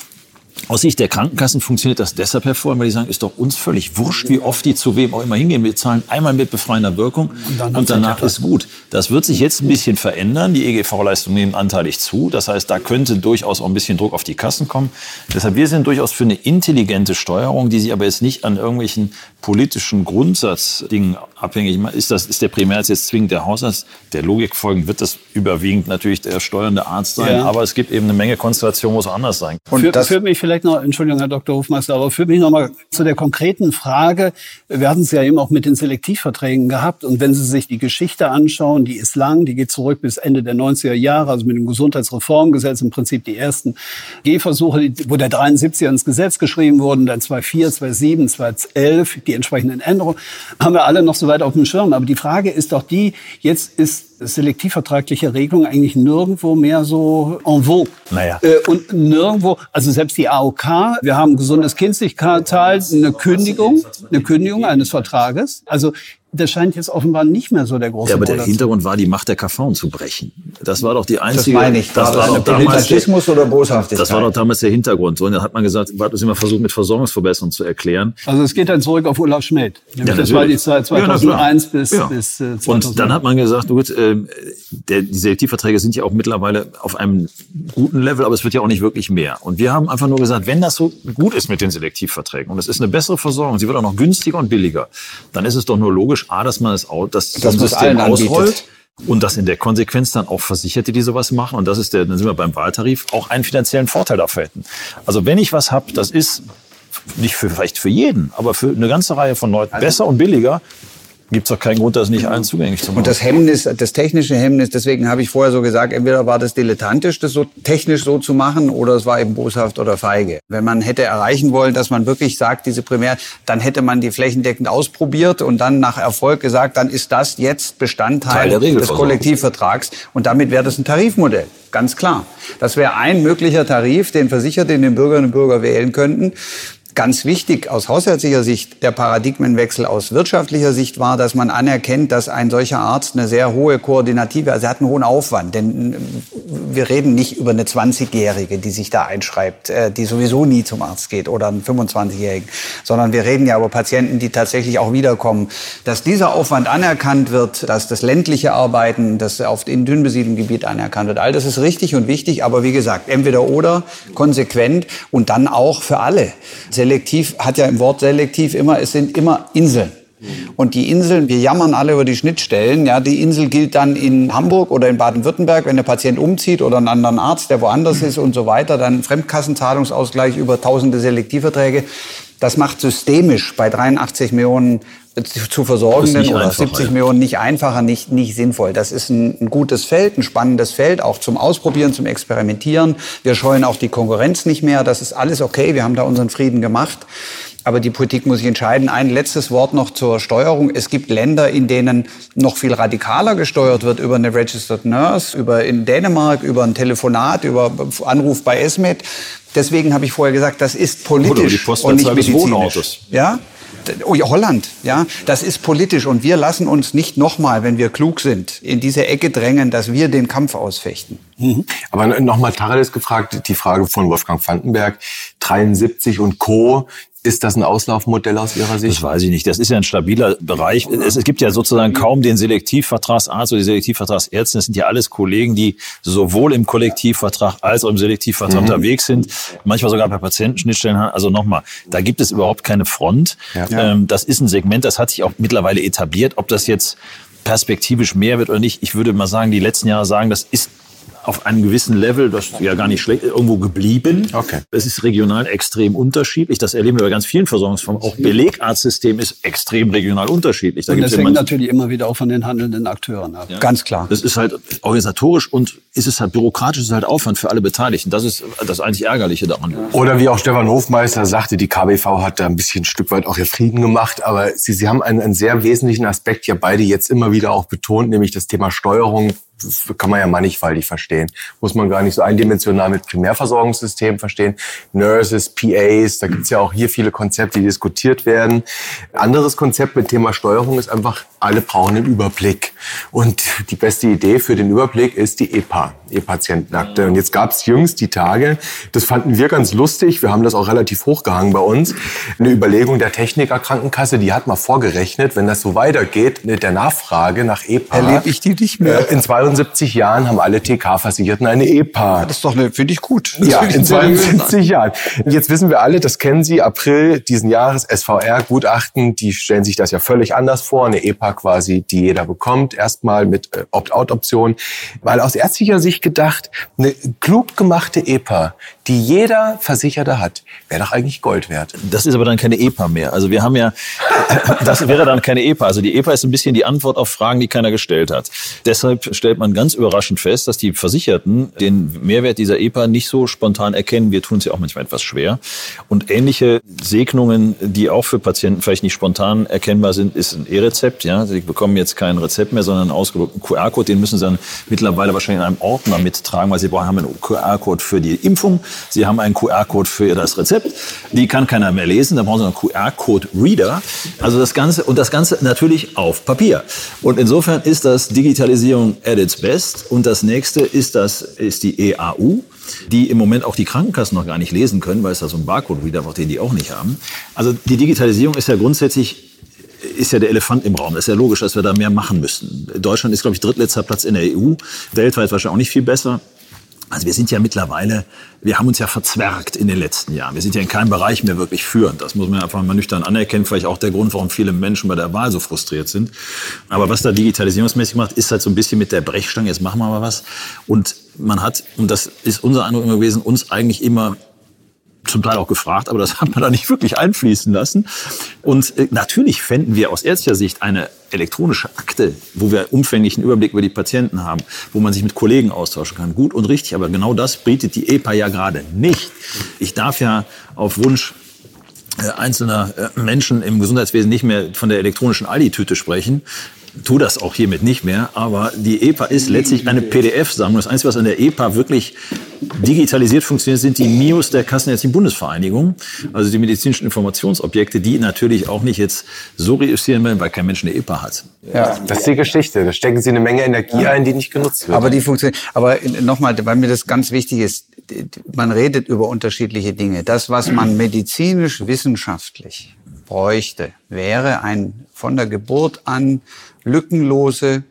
Aus Sicht der Krankenkassen funktioniert das deshalb hervor, weil die sagen, ist doch uns völlig wurscht, wie oft die zu wem auch immer hingehen. Wir zahlen einmal mit befreiender Wirkung und, und danach ist gut. Das wird sich jetzt ein bisschen verändern. Die EGV-Leistungen nehmen anteilig zu. Das heißt, da könnte durchaus auch ein bisschen Druck auf die Kassen kommen. Deshalb, wir sind durchaus für eine intelligente Steuerung, die sich aber jetzt nicht an irgendwelchen politischen Grundsatzdingen abhängig macht. Ist, das, ist der Primärarzt jetzt zwingend der Hausarzt? Der Logik folgend wird das überwiegend natürlich der steuernde Arzt sein. Ja. Aber es gibt eben eine Menge Konstellationen, wo es anders sein kann. Und das führt mich vielleicht noch, Entschuldigung, Herr Dr. Hofmeister, aber führt mich noch mal zu der konkreten Frage. Wir hatten es ja eben auch mit den Selektivverträgen gehabt. Und wenn Sie sich die Geschichte anschauen, die ist lang, die geht zurück bis Ende der 90er Jahre, also mit dem Gesundheitsreformgesetz im Prinzip die ersten Gehversuche, wo der 73er ins Gesetz geschrieben wurden, dann 2004, 2007, 2011, die entsprechenden Änderungen, haben wir alle noch so weit auf dem Schirm. Aber die Frage ist doch die, jetzt ist selektivvertragliche Regelung eigentlich nirgendwo mehr so en vogue. Naja. Äh, und nirgendwo, also selbst die AOK, wir haben gesundes Kindlichkeitszahl, eine Kündigung, eine Kündigung eines Vertrages. Also das scheint jetzt offenbar nicht mehr so der große Ja, aber der Hintergrund war, die Macht der KV zu brechen. Das war doch die einzige. Das meine ich. Das war, war doch damals der, oder Boshaftigkeit. Das war doch damals der Hintergrund. Und dann hat man gesagt, war das immer versucht, mit Versorgungsverbesserung zu erklären. Also es geht dann zurück auf Olaf Schmidt. Ja, das war die Zeit 2001 ja, bis, ja. bis äh, 2000. Und dann hat man gesagt, gut, äh, der, die Selektivverträge sind ja auch mittlerweile auf einem guten Level, aber es wird ja auch nicht wirklich mehr. Und wir haben einfach nur gesagt, wenn das so gut ist mit den Selektivverträgen und es ist eine bessere Versorgung, sie wird auch noch günstiger und billiger, dann ist es doch nur logisch, A, dass man es das, das, das System ausrollt. und dass in der Konsequenz dann auch Versicherte, die sowas machen, und das ist der, dann sind wir beim Wahltarif, auch einen finanziellen Vorteil dafür hätten. Also wenn ich was habe, das ist nicht für, vielleicht für jeden, aber für eine ganze Reihe von Leuten besser und billiger, gibt es doch keinen Grund, das nicht allen zugänglich zu machen. Und das Hemmnis, das technische Hemmnis, deswegen habe ich vorher so gesagt, entweder war das dilettantisch, das so technisch so zu machen, oder es war eben boshaft oder feige. Wenn man hätte erreichen wollen, dass man wirklich sagt, diese Primär, dann hätte man die flächendeckend ausprobiert und dann nach Erfolg gesagt, dann ist das jetzt Bestandteil des Kollektivvertrags und damit wäre das ein Tarifmodell. Ganz klar. Das wäre ein möglicher Tarif, den Versicherte den Bürgerinnen und Bürger wählen könnten. Ganz wichtig aus hausärztlicher Sicht der Paradigmenwechsel aus wirtschaftlicher Sicht war, dass man anerkennt, dass ein solcher Arzt eine sehr hohe koordinative, also er hat einen hohen Aufwand, denn wir reden nicht über eine 20-Jährige, die sich da einschreibt, äh, die sowieso nie zum Arzt geht oder einen 25-Jährigen, sondern wir reden ja über Patienten, die tatsächlich auch wiederkommen. Dass dieser Aufwand anerkannt wird, dass das ländliche Arbeiten, das auf in dünn besiedeltem Gebiet anerkannt wird, all das ist richtig und wichtig, aber wie gesagt, entweder oder, konsequent und dann auch für alle selektiv hat ja im Wort selektiv immer, es sind immer Inseln. Und die Inseln, wir jammern alle über die Schnittstellen. Ja, die Insel gilt dann in Hamburg oder in Baden-Württemberg, wenn der Patient umzieht oder einen anderen Arzt, der woanders ist und so weiter, dann Fremdkassenzahlungsausgleich über tausende Selektivverträge. Das macht systemisch bei 83 Millionen zu Versorgenden oder 70 ja. Millionen nicht einfacher, nicht, nicht sinnvoll. Das ist ein, ein, gutes Feld, ein spannendes Feld, auch zum Ausprobieren, zum Experimentieren. Wir scheuen auch die Konkurrenz nicht mehr. Das ist alles okay. Wir haben da unseren Frieden gemacht. Aber die Politik muss sich entscheiden. Ein letztes Wort noch zur Steuerung. Es gibt Länder, in denen noch viel radikaler gesteuert wird über eine Registered Nurse, über in Dänemark, über ein Telefonat, über Anruf bei Esmed. Deswegen habe ich vorher gesagt, das ist politisch und nicht medizinisch. Ja? oh ja, Holland, ja, das ist politisch und wir lassen uns nicht nochmal, wenn wir klug sind, in diese Ecke drängen, dass wir den Kampf ausfechten. Mhm. Aber nochmal Tacheles gefragt, die Frage von Wolfgang Vandenberg, 73 und Co. Ist das ein Auslaufmodell aus Ihrer Sicht? Das weiß ich nicht. Das ist ja ein stabiler Bereich. Es, es gibt ja sozusagen kaum den Selektivvertragsarzt oder die Selektivvertragsärzte. Das sind ja alles Kollegen, die sowohl im Kollektivvertrag als auch im Selektivvertrag mhm. unterwegs sind. Manchmal sogar bei Patientenschnittstellen. Also nochmal, da gibt es überhaupt keine Front. Ja. Ähm, das ist ein Segment, das hat sich auch mittlerweile etabliert. Ob das jetzt perspektivisch mehr wird oder nicht. Ich würde mal sagen, die letzten Jahre sagen, das ist auf einem gewissen Level, das ist ja gar nicht schlecht, irgendwo geblieben. Okay. Es ist regional extrem unterschiedlich. Das erleben wir bei ganz vielen Versorgungsformen. Auch Belegarztsystem ist extrem regional unterschiedlich. Da und das hängt natürlich immer wieder auch von den handelnden Akteuren ab. Ja. Ganz klar. Das ist halt organisatorisch und ist es halt bürokratisch, ist halt Aufwand für alle Beteiligten. Das ist das einzig Ärgerliche daran. Oder wie auch Stefan Hofmeister sagte, die KBV hat da ein bisschen ein Stück weit auch ihr Frieden gemacht. Aber sie, sie haben einen, einen sehr wesentlichen Aspekt ja beide jetzt immer wieder auch betont, nämlich das Thema Steuerung kann man ja mannigfaltig verstehen. Muss man gar nicht so eindimensional mit Primärversorgungssystemen verstehen. Nurses, PAs, da gibt's ja auch hier viele Konzepte, die diskutiert werden. Anderes Konzept mit Thema Steuerung ist einfach, alle brauchen einen Überblick. Und die beste Idee für den Überblick ist die EPA, E-Patientenakte. Und jetzt gab's jüngst die Tage, das fanden wir ganz lustig, wir haben das auch relativ hochgehangen bei uns, eine Überlegung der Technikerkrankenkasse, die hat mal vorgerechnet, wenn das so weitergeht, mit der Nachfrage nach EPA. Erlebe ich die nicht mehr. In 72 Jahren haben alle TK-Versicherten eine EPA. Das ist doch, finde ich gut. Ja, in 72 Jahren. Jetzt wissen wir alle, das kennen Sie, April diesen Jahres, SVR-Gutachten, die stellen sich das ja völlig anders vor. Eine EPA quasi, die jeder bekommt, erstmal mit äh, Opt-out-Option. Weil aus ärztlicher Sicht gedacht, eine klug gemachte EPA, die jeder Versicherte hat, wäre doch eigentlich Gold wert. Das ist aber dann keine EPA mehr. Also wir haben ja, das wäre dann keine EPA. Also die EPA ist ein bisschen die Antwort auf Fragen, die keiner gestellt hat. Deshalb stellt man ganz überraschend fest, dass die Versicherten den Mehrwert dieser EPA nicht so spontan erkennen. Wir tun es ja auch manchmal etwas schwer. Und ähnliche Segnungen, die auch für Patienten vielleicht nicht spontan erkennbar sind, ist ein E-Rezept. Ja, sie bekommen jetzt kein Rezept mehr, sondern einen ausgedruckten QR-Code. Den müssen sie dann mittlerweile wahrscheinlich in einem Ordner mittragen, weil sie haben einen QR-Code für die Impfung Sie haben einen QR-Code für das Rezept. Die kann keiner mehr lesen. Da brauchen Sie einen QR-Code-Reader. Also das Ganze, und das Ganze natürlich auf Papier. Und insofern ist das Digitalisierung at its best. Und das nächste ist das, ist die EAU die im Moment auch die Krankenkassen noch gar nicht lesen können, weil es da so einen Barcode-Reader braucht, den die auch nicht haben. Also die Digitalisierung ist ja grundsätzlich ist ja der Elefant im Raum. Das ist ja logisch, dass wir da mehr machen müssen. Deutschland ist, glaube ich, drittletzter Platz in der EU. Weltweit wahrscheinlich auch nicht viel besser. Also wir sind ja mittlerweile, wir haben uns ja verzwergt in den letzten Jahren. Wir sind ja in keinem Bereich mehr wirklich führend. Das muss man einfach mal nüchtern anerkennen. Vielleicht auch der Grund, warum viele Menschen bei der Wahl so frustriert sind. Aber was da digitalisierungsmäßig macht, ist halt so ein bisschen mit der Brechstange. Jetzt machen wir mal was. Und man hat, und das ist unser Eindruck immer gewesen, uns eigentlich immer zum Teil auch gefragt, aber das hat man da nicht wirklich einfließen lassen. Und äh, natürlich fänden wir aus ärztlicher Sicht eine elektronische Akte, wo wir umfänglichen Überblick über die Patienten haben, wo man sich mit Kollegen austauschen kann. Gut und richtig, aber genau das bietet die EPA ja gerade nicht. Ich darf ja auf Wunsch äh, einzelner äh, Menschen im Gesundheitswesen nicht mehr von der elektronischen Aldi-Tüte sprechen, tu das auch hiermit nicht mehr, aber die EPA ist letztlich eine PDF-Sammlung. Das Einzige, was an der EPA wirklich digitalisiert funktioniert, sind die MIOs der Kassenärztlichen Bundesvereinigung, also die medizinischen Informationsobjekte, die natürlich auch nicht jetzt so reüssieren werden, weil kein Mensch eine EPA hat. Ja, das ist die Geschichte. Da stecken Sie eine Menge Energie ein, die nicht genutzt wird. Aber die funktioniert. Aber nochmal, weil mir das ganz wichtig ist, man redet über unterschiedliche Dinge. Das, was man medizinisch, wissenschaftlich bräuchte, wäre ein von der Geburt an lückenlose,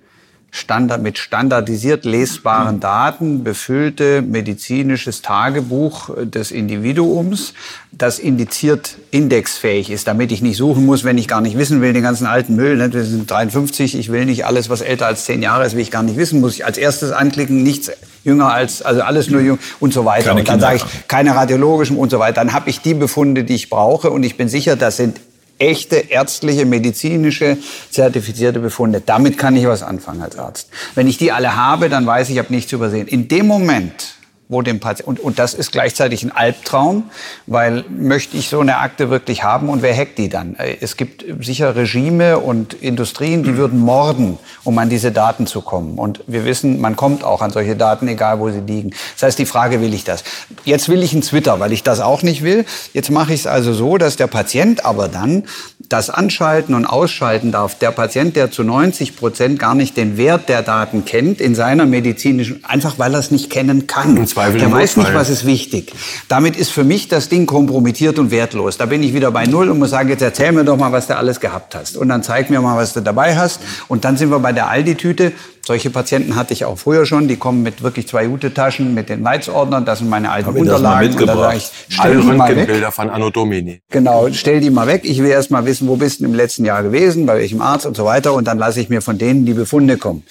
Standard, mit standardisiert lesbaren Daten befüllte medizinisches Tagebuch des Individuums, das indiziert indexfähig ist, damit ich nicht suchen muss, wenn ich gar nicht wissen will, den ganzen alten Müll. Ne? Wir sind 53, ich will nicht alles, was älter als zehn Jahre ist, will ich gar nicht wissen, muss ich als erstes anklicken, nichts jünger als, also alles nur jung und so weiter. Keine und dann sage ich, keine radiologischen und so weiter. Dann habe ich die Befunde, die ich brauche und ich bin sicher, das sind echte ärztliche, medizinische, zertifizierte Befunde. Damit kann ich was anfangen als Arzt. Wenn ich die alle habe, dann weiß ich, ich habe nichts übersehen. In dem Moment, wo dem Patienten, und, und das ist gleichzeitig ein Albtraum, weil möchte ich so eine Akte wirklich haben und wer hackt die dann? Äh, es gibt sicher Regime und Industrien, die würden morden, um an diese Daten zu kommen. Und wir wissen, man kommt auch an solche Daten, egal wo sie liegen. Das heißt, die Frage, will ich das? Jetzt will ich einen Twitter, weil ich das auch nicht will. Jetzt mache ich es also so, dass der Patient aber dann das anschalten und ausschalten darf. Der Patient, der zu 90 Prozent gar nicht den Wert der Daten kennt in seiner medizinischen, einfach weil er es nicht kennen kann. Zweifel der weiß nicht, was ist wichtig. Damit ist für mich das Ding kompromittiert und wertlos. Da bin ich wieder bei Null und muss sagen, jetzt erzähl mir doch mal, was du alles gehabt hast. Und dann zeig mir mal, was du dabei hast. Und dann sind wir bei der Aldi-Tüte. Solche Patienten hatte ich auch früher schon. Die kommen mit wirklich zwei Jute-Taschen, mit den Leitsordnern. Das sind meine alten Unterlagen. Und dann sage ich, stell Alle die mal weg. von Anno Domini. Genau, stell die mal weg. Ich will erst mal wissen, wo bist du im letzten Jahr gewesen, bei welchem Arzt und so weiter. Und dann lasse ich mir von denen die Befunde kommen.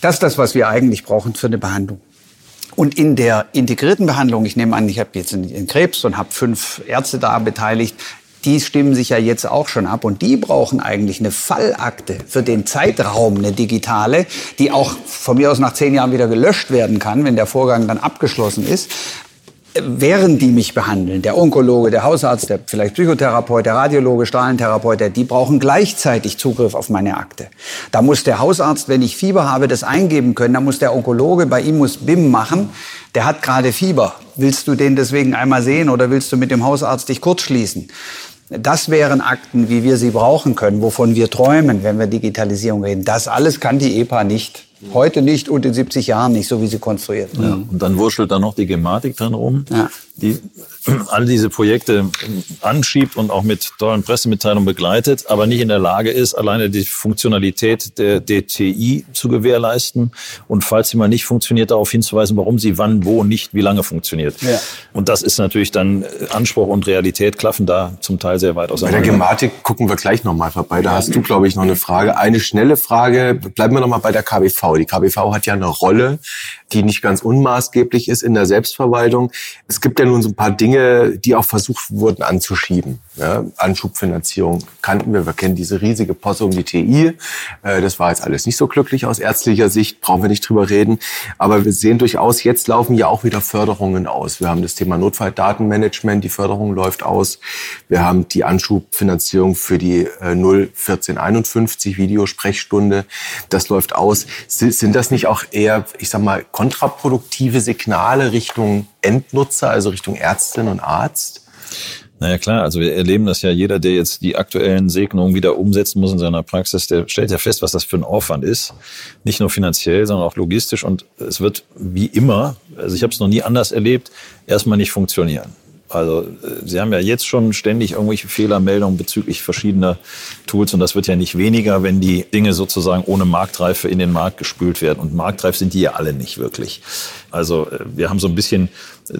Das ist das, was wir eigentlich brauchen für eine Behandlung. Und in der integrierten Behandlung, ich nehme an, ich habe jetzt einen Krebs und habe fünf Ärzte da beteiligt, die stimmen sich ja jetzt auch schon ab und die brauchen eigentlich eine Fallakte für den Zeitraum, eine digitale, die auch von mir aus nach zehn Jahren wieder gelöscht werden kann, wenn der Vorgang dann abgeschlossen ist während die mich behandeln, der Onkologe, der Hausarzt, der vielleicht Psychotherapeut, der Radiologe, Strahlentherapeut, die brauchen gleichzeitig Zugriff auf meine Akte. Da muss der Hausarzt, wenn ich Fieber habe, das eingeben können. Da muss der Onkologe, bei ihm muss BIM machen. Der hat gerade Fieber. Willst du den deswegen einmal sehen oder willst du mit dem Hausarzt dich kurzschließen? Das wären Akten, wie wir sie brauchen können, wovon wir träumen, wenn wir Digitalisierung reden. Das alles kann die EPA nicht. Heute nicht und in 70 Jahren nicht, so wie sie konstruiert Ja, und dann wurschtelt da noch die Gematik dran rum, ja. Die all diese Projekte anschiebt und auch mit tollen Pressemitteilungen begleitet, aber nicht in der Lage ist, alleine die Funktionalität der DTI zu gewährleisten und falls sie mal nicht funktioniert, darauf hinzuweisen, warum sie wann, wo, nicht, wie lange funktioniert. Ja. Und das ist natürlich dann Anspruch und Realität klaffen da zum Teil sehr weit auseinander. Bei der Gematik gucken wir gleich nochmal vorbei. Da hast du, glaube ich, noch eine Frage. Eine schnelle Frage. Bleiben wir nochmal bei der KBV. Die KBV hat ja eine Rolle, die nicht ganz unmaßgeblich ist in der Selbstverwaltung. Es gibt ja nun so ein paar Dinge, die auch versucht wurden anzuschieben. Ja, Anschubfinanzierung kannten wir, wir kennen diese riesige Posse um die TI. Äh, das war jetzt alles nicht so glücklich aus ärztlicher Sicht, brauchen wir nicht drüber reden. Aber wir sehen durchaus, jetzt laufen ja auch wieder Förderungen aus. Wir haben das Thema Notfalldatenmanagement, die Förderung läuft aus. Wir haben die Anschubfinanzierung für die 01451 äh, Videosprechstunde, das läuft aus. Sind das nicht auch eher, ich sag mal, kontraproduktive Signale Richtung Endnutzer, also Richtung Ärztin und Arzt? Naja klar, also wir erleben das ja, jeder, der jetzt die aktuellen Segnungen wieder umsetzen muss in seiner Praxis, der stellt ja fest, was das für ein Aufwand ist. Nicht nur finanziell, sondern auch logistisch. Und es wird wie immer, also ich habe es noch nie anders erlebt, erstmal nicht funktionieren. Also Sie haben ja jetzt schon ständig irgendwelche Fehlermeldungen bezüglich verschiedener Tools und das wird ja nicht weniger, wenn die Dinge sozusagen ohne Marktreife in den Markt gespült werden. Und marktreif sind die ja alle nicht wirklich. Also äh, wir haben so ein bisschen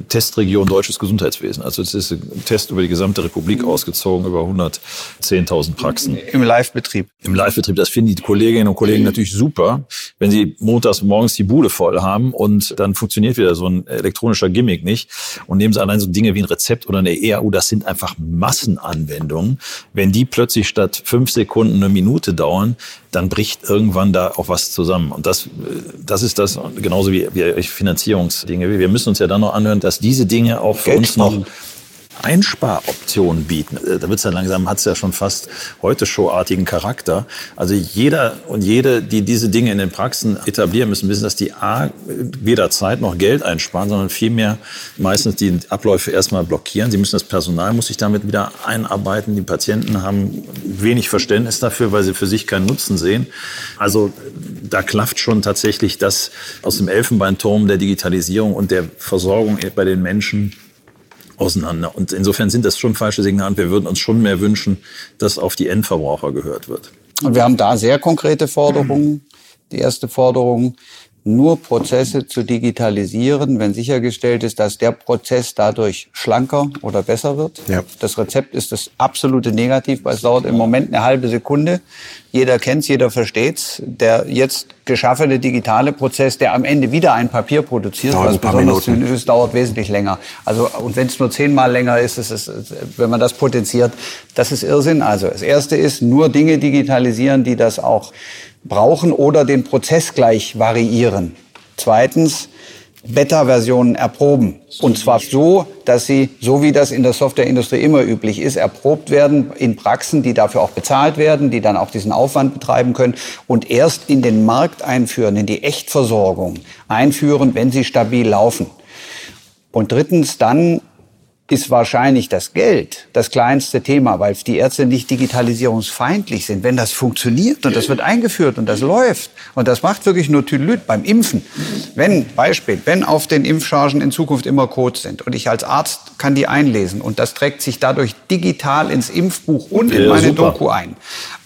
Testregion deutsches Gesundheitswesen. Also es ist ein Test über die gesamte Republik ausgezogen, über 110.000 Praxen. Im Live-Betrieb. Im Live-Betrieb. Das finden die Kolleginnen und Kollegen natürlich super, wenn sie montags morgens die Bude voll haben und dann funktioniert wieder so ein elektronischer Gimmick nicht. Und nehmen sie allein so Dinge wie ein Rezept oder eine ERU, das sind einfach Massenanwendungen. Wenn die plötzlich statt fünf Sekunden eine Minute dauern, dann bricht irgendwann da auch was zusammen. Und das, das ist das, genauso wie, wie Finanzierungsdinge. Wir müssen uns ja dann noch anhören, dass diese Dinge auch für Geld uns noch Einsparoptionen bieten. Äh, Da wird es ja langsam, hat es ja schon fast heute showartigen Charakter. Also jeder und jede, die diese Dinge in den Praxen etablieren müssen, wissen, dass die A, weder Zeit noch Geld einsparen, sondern vielmehr meistens die Abläufe erstmal blockieren. Sie müssen das Personal, muss sich damit wieder einarbeiten. Die Patienten haben wenig Verständnis dafür, weil sie für sich keinen Nutzen sehen. Also da klafft schon tatsächlich das aus dem Elfenbeinturm der Digitalisierung und der Versorgung bei den Menschen auseinander. Und insofern sind das schon falsche Signale. Wir würden uns schon mehr wünschen, dass auf die Endverbraucher gehört wird. Und wir haben da sehr konkrete Forderungen. Die erste Forderung, nur Prozesse zu digitalisieren, wenn sichergestellt ist, dass der Prozess dadurch schlanker oder besser wird. Ja. Das Rezept ist das absolute Negativ, weil es dauert im Moment eine halbe Sekunde. Jeder kennt's, jeder versteht's. Der jetzt geschaffene digitale Prozess, der am Ende wieder ein Papier produziert, dauert was besonders dünn ist, dauert wesentlich länger. Also und wenn es nur zehnmal länger ist, ist es, wenn man das potenziert, das ist Irrsinn. Also das erste ist nur Dinge digitalisieren, die das auch brauchen oder den Prozess gleich variieren. Zweitens, Beta-Versionen erproben. Und zwar so, dass sie, so wie das in der Softwareindustrie immer üblich ist, erprobt werden in Praxen, die dafür auch bezahlt werden, die dann auch diesen Aufwand betreiben können und erst in den Markt einführen, in die Echtversorgung einführen, wenn sie stabil laufen. Und drittens dann ist wahrscheinlich das Geld das kleinste Thema, weil die Ärzte nicht digitalisierungsfeindlich sind. Wenn das funktioniert und das wird eingeführt und das läuft und das macht wirklich nur Tülüt beim Impfen. Wenn, Beispiel, wenn auf den Impfchargen in Zukunft immer Codes sind und ich als Arzt kann die einlesen und das trägt sich dadurch digital ins Impfbuch und in meine super. Doku ein.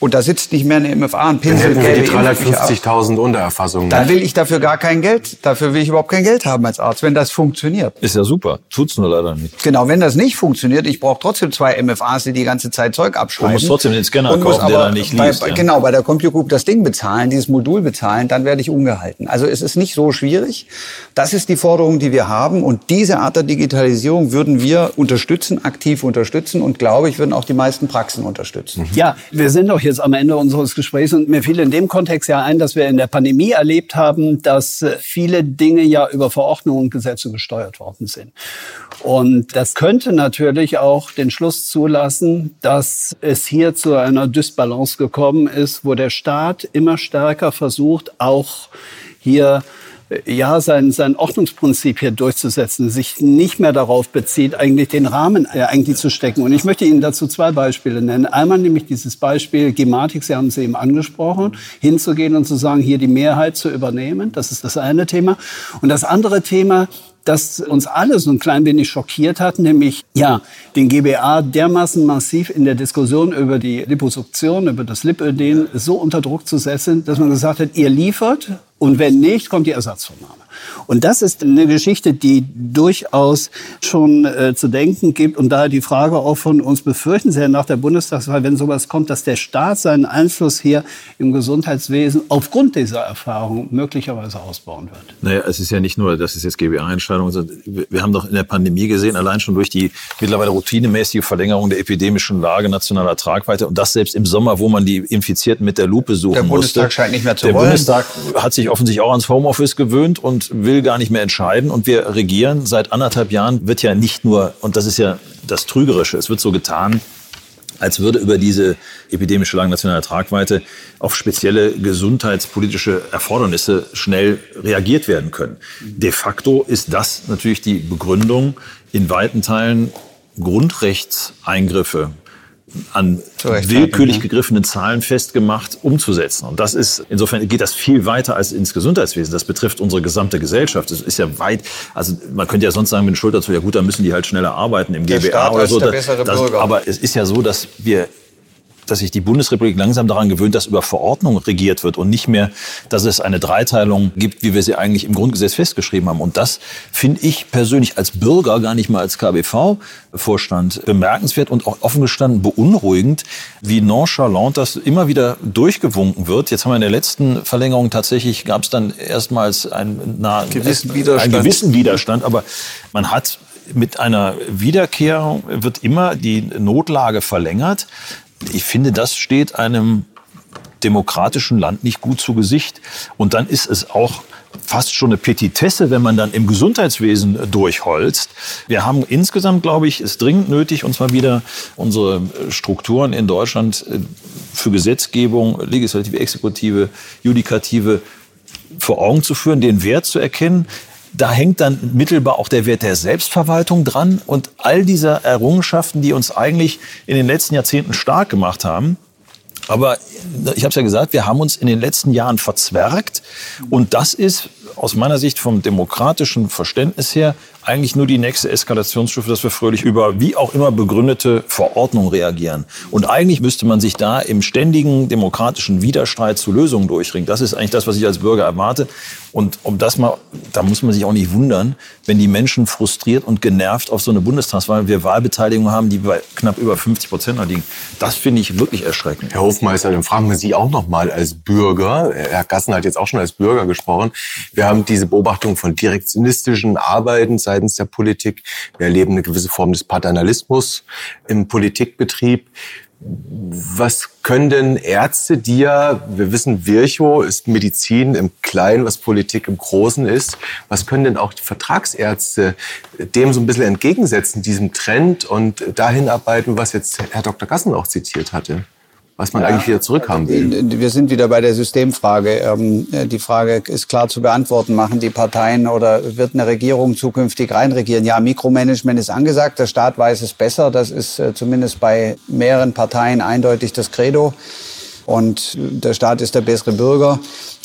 Und da sitzt nicht mehr eine MFA, ein Pinsel, Dann hätten wir die 350.000 Untererfassungen. Dann will ich dafür gar kein Geld. Dafür will ich überhaupt kein Geld haben als Arzt, wenn das funktioniert. Ist ja super. Tut's nur leider nicht. Genau, wenn das nicht funktioniert, ich brauche trotzdem zwei MFAs, die die ganze Zeit Zeug abschreiben. Du musst trotzdem den Scanner kaufen, der da nicht bei, liest. Ja. Genau, bei der Compute Group das Ding bezahlen, dieses Modul bezahlen, dann werde ich umgehalten. Also es ist nicht so schwierig. Das ist die Forderung, die wir haben. Und diese Art der Digitalisierung würden wir unterstützen, aktiv unterstützen und glaube ich, würden auch die meisten Praxen unterstützen. Ja, wir sind doch jetzt am Ende unseres Gesprächs und mir fiel in dem Kontext ja ein, dass wir in der Pandemie erlebt haben, dass viele Dinge ja über Verordnungen und Gesetze gesteuert worden sind. Und das könnte natürlich auch den Schluss zulassen, dass es hier zu einer Dysbalance gekommen ist, wo der Staat immer stärker versucht, auch hier ja, sein, sein Ordnungsprinzip hier durchzusetzen, sich nicht mehr darauf bezieht, eigentlich den Rahmen äh, eigentlich zu stecken. Und ich möchte Ihnen dazu zwei Beispiele nennen. Einmal nämlich dieses Beispiel Gematik, Sie haben es eben angesprochen, hinzugehen und zu sagen, hier die Mehrheit zu übernehmen. Das ist das eine Thema. Und das andere Thema, das uns alle so ein klein wenig schockiert hat, nämlich ja, den GBA dermaßen massiv in der Diskussion über die Liposuktion, über das Lipödem so unter Druck zu setzen, dass man gesagt hat, ihr liefert und wenn nicht, kommt die Ersatzvernahme. Und das ist eine Geschichte, die durchaus schon äh, zu denken gibt. Und daher die Frage auch von uns befürchten Sie ja nach der Bundestagswahl, wenn sowas kommt, dass der Staat seinen Einfluss hier im Gesundheitswesen aufgrund dieser Erfahrung möglicherweise ausbauen wird. Naja, es ist ja nicht nur, das ist jetzt GBA-Entscheidung. Wir haben doch in der Pandemie gesehen, allein schon durch die mittlerweile routinemäßige Verlängerung der epidemischen Lage nationaler Tragweite und das selbst im Sommer, wo man die Infizierten mit der Lupe suchen der musste. Der Bundestag scheint nicht mehr zu der wollen. Der Bundestag hat sich offensichtlich auch ans Homeoffice gewöhnt und will gar nicht mehr entscheiden. Und wir regieren seit anderthalb Jahren, wird ja nicht nur, und das ist ja das Trügerische, es wird so getan, als würde über diese epidemische Lage nationaler Tragweite auf spezielle gesundheitspolitische Erfordernisse schnell reagiert werden können. De facto ist das natürlich die Begründung, in weiten Teilen Grundrechtseingriffe an willkürlich gegriffenen Zahlen festgemacht umzusetzen. Und das ist, insofern geht das viel weiter als ins Gesundheitswesen. Das betrifft unsere gesamte Gesellschaft. Das ist ja weit, also man könnte ja sonst sagen mit den Schultern zu, ja gut, dann müssen die halt schneller arbeiten im Der GBA Staat oder so. der Das, bessere das, Bürger. aber es ist ja so, dass wir dass sich die Bundesrepublik langsam daran gewöhnt, dass über Verordnung regiert wird und nicht mehr, dass es eine Dreiteilung gibt, wie wir sie eigentlich im Grundgesetz festgeschrieben haben. Und das finde ich persönlich als Bürger, gar nicht mal als KBV-Vorstand, bemerkenswert und auch offen gestanden beunruhigend, wie nonchalant das immer wieder durchgewunken wird. Jetzt haben wir in der letzten Verlängerung tatsächlich, gab es dann erstmals einen, na, gewissen Widerstand. einen gewissen Widerstand, aber man hat mit einer Wiederkehr wird immer die Notlage verlängert. Ich finde, das steht einem demokratischen Land nicht gut zu Gesicht. Und dann ist es auch fast schon eine Petitesse, wenn man dann im Gesundheitswesen durchholzt. Wir haben insgesamt, glaube ich, es dringend nötig, uns mal wieder unsere Strukturen in Deutschland äh, für Gesetzgebung, Legislative, Exekutive, Judikative vor Augen zu führen, den Wert zu erkennen, da hängt dann mittelbar auch der Wert der Selbstverwaltung dran und all diese Errungenschaften, die uns eigentlich in den letzten Jahrzehnten stark gemacht haben. Aber ich habe es ja gesagt, wir haben uns in den letzten Jahren verzwergt und das ist aus meiner Sicht vom demokratischen Verständnis her eigentlich nur die nächste Eskalationsstufe, dass wir fröhlich über wie auch immer begründete Verordnung reagieren. Und eigentlich müsste man sich da im ständigen demokratischen Widerstreit zu Lösungen durchringen. Das ist eigentlich das, was ich als Bürger erwarte. Und um das mal, da muss man sich auch nicht wundern, wenn die Menschen frustriert und genervt auf so eine Bundestagswahl, wir Wahlbeteiligung haben, die bei knapp über 50 Prozent liegen. Das finde ich wirklich erschreckend. Herr Hofmeister, dann fragen wir Sie auch noch mal als Bürger. Herr Gassen hat jetzt auch schon als Bürger gesprochen. Wir haben diese Beobachtung von direktionistischen Arbeiten seitens der Politik. Wir erleben eine gewisse Form des Paternalismus im Politikbetrieb. Was können denn Ärzte dir, wir wissen, Virchow ist Medizin im Kleinen, was Politik im Großen ist. Was können denn auch die Vertragsärzte dem so ein bisschen entgegensetzen, diesem Trend und dahin arbeiten, was jetzt Herr Dr. Gassen auch zitiert hatte? Was man ja, eigentlich wieder zurückhaben will. Wir sind wieder bei der Systemfrage. Ähm, die Frage ist klar zu beantworten. Machen die Parteien oder wird eine Regierung zukünftig reinregieren? Ja, Mikromanagement ist angesagt. Der Staat weiß es besser. Das ist äh, zumindest bei mehreren Parteien eindeutig das Credo. Und der Staat ist der bessere Bürger.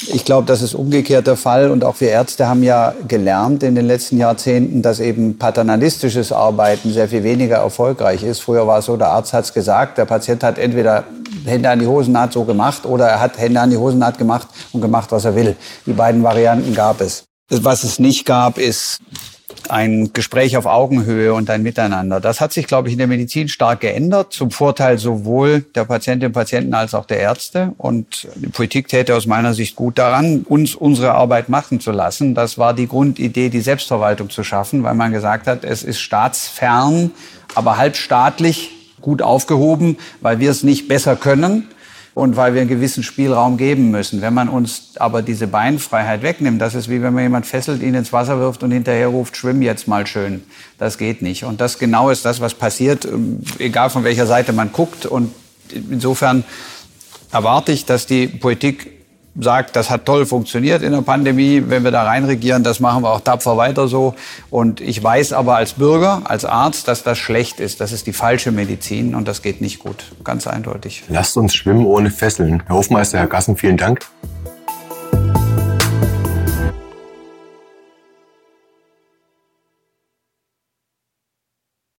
Ich glaube, das ist umgekehrt der Fall. Und auch wir Ärzte haben ja gelernt in den letzten Jahrzehnten, dass eben paternalistisches Arbeiten sehr viel weniger erfolgreich ist. Früher war es so, der Arzt hat es gesagt, der Patient hat entweder Hände an die Hosennaht so gemacht oder er hat Hände an die Hosennaht gemacht und gemacht, was er will. Die beiden Varianten gab es. Was es nicht gab, ist ein Gespräch auf Augenhöhe und ein Miteinander. Das hat sich, glaube ich, in der Medizin stark geändert, zum Vorteil sowohl der Patientinnen und Patienten als auch der Ärzte. Und die Politik täte aus meiner Sicht gut daran, uns unsere Arbeit machen zu lassen. Das war die Grundidee, die Selbstverwaltung zu schaffen, weil man gesagt hat, es ist staatsfern, aber halbstaatlich gut aufgehoben, weil wir es nicht besser können und weil wir einen gewissen Spielraum geben müssen. Wenn man uns aber diese Beinfreiheit wegnimmt, das ist wie wenn man jemand fesselt, ihn ins Wasser wirft und hinterher ruft, schwimm jetzt mal schön. Das geht nicht. Und das genau ist das, was passiert, ähm, egal von welcher Seite man guckt. Und insofern erwarte ich, dass die Politik sagt, das hat toll funktioniert in der Pandemie, wenn wir da reinregieren, das machen wir auch tapfer weiter so. Und ich weiß aber als Bürger, als Arzt, dass das schlecht ist. Das ist die falsche Medizin und das geht nicht gut. Ganz eindeutig. Lasst uns schwimmen ohne Fesseln. Herr Hofmeister, Herr Gassen, vielen Dank.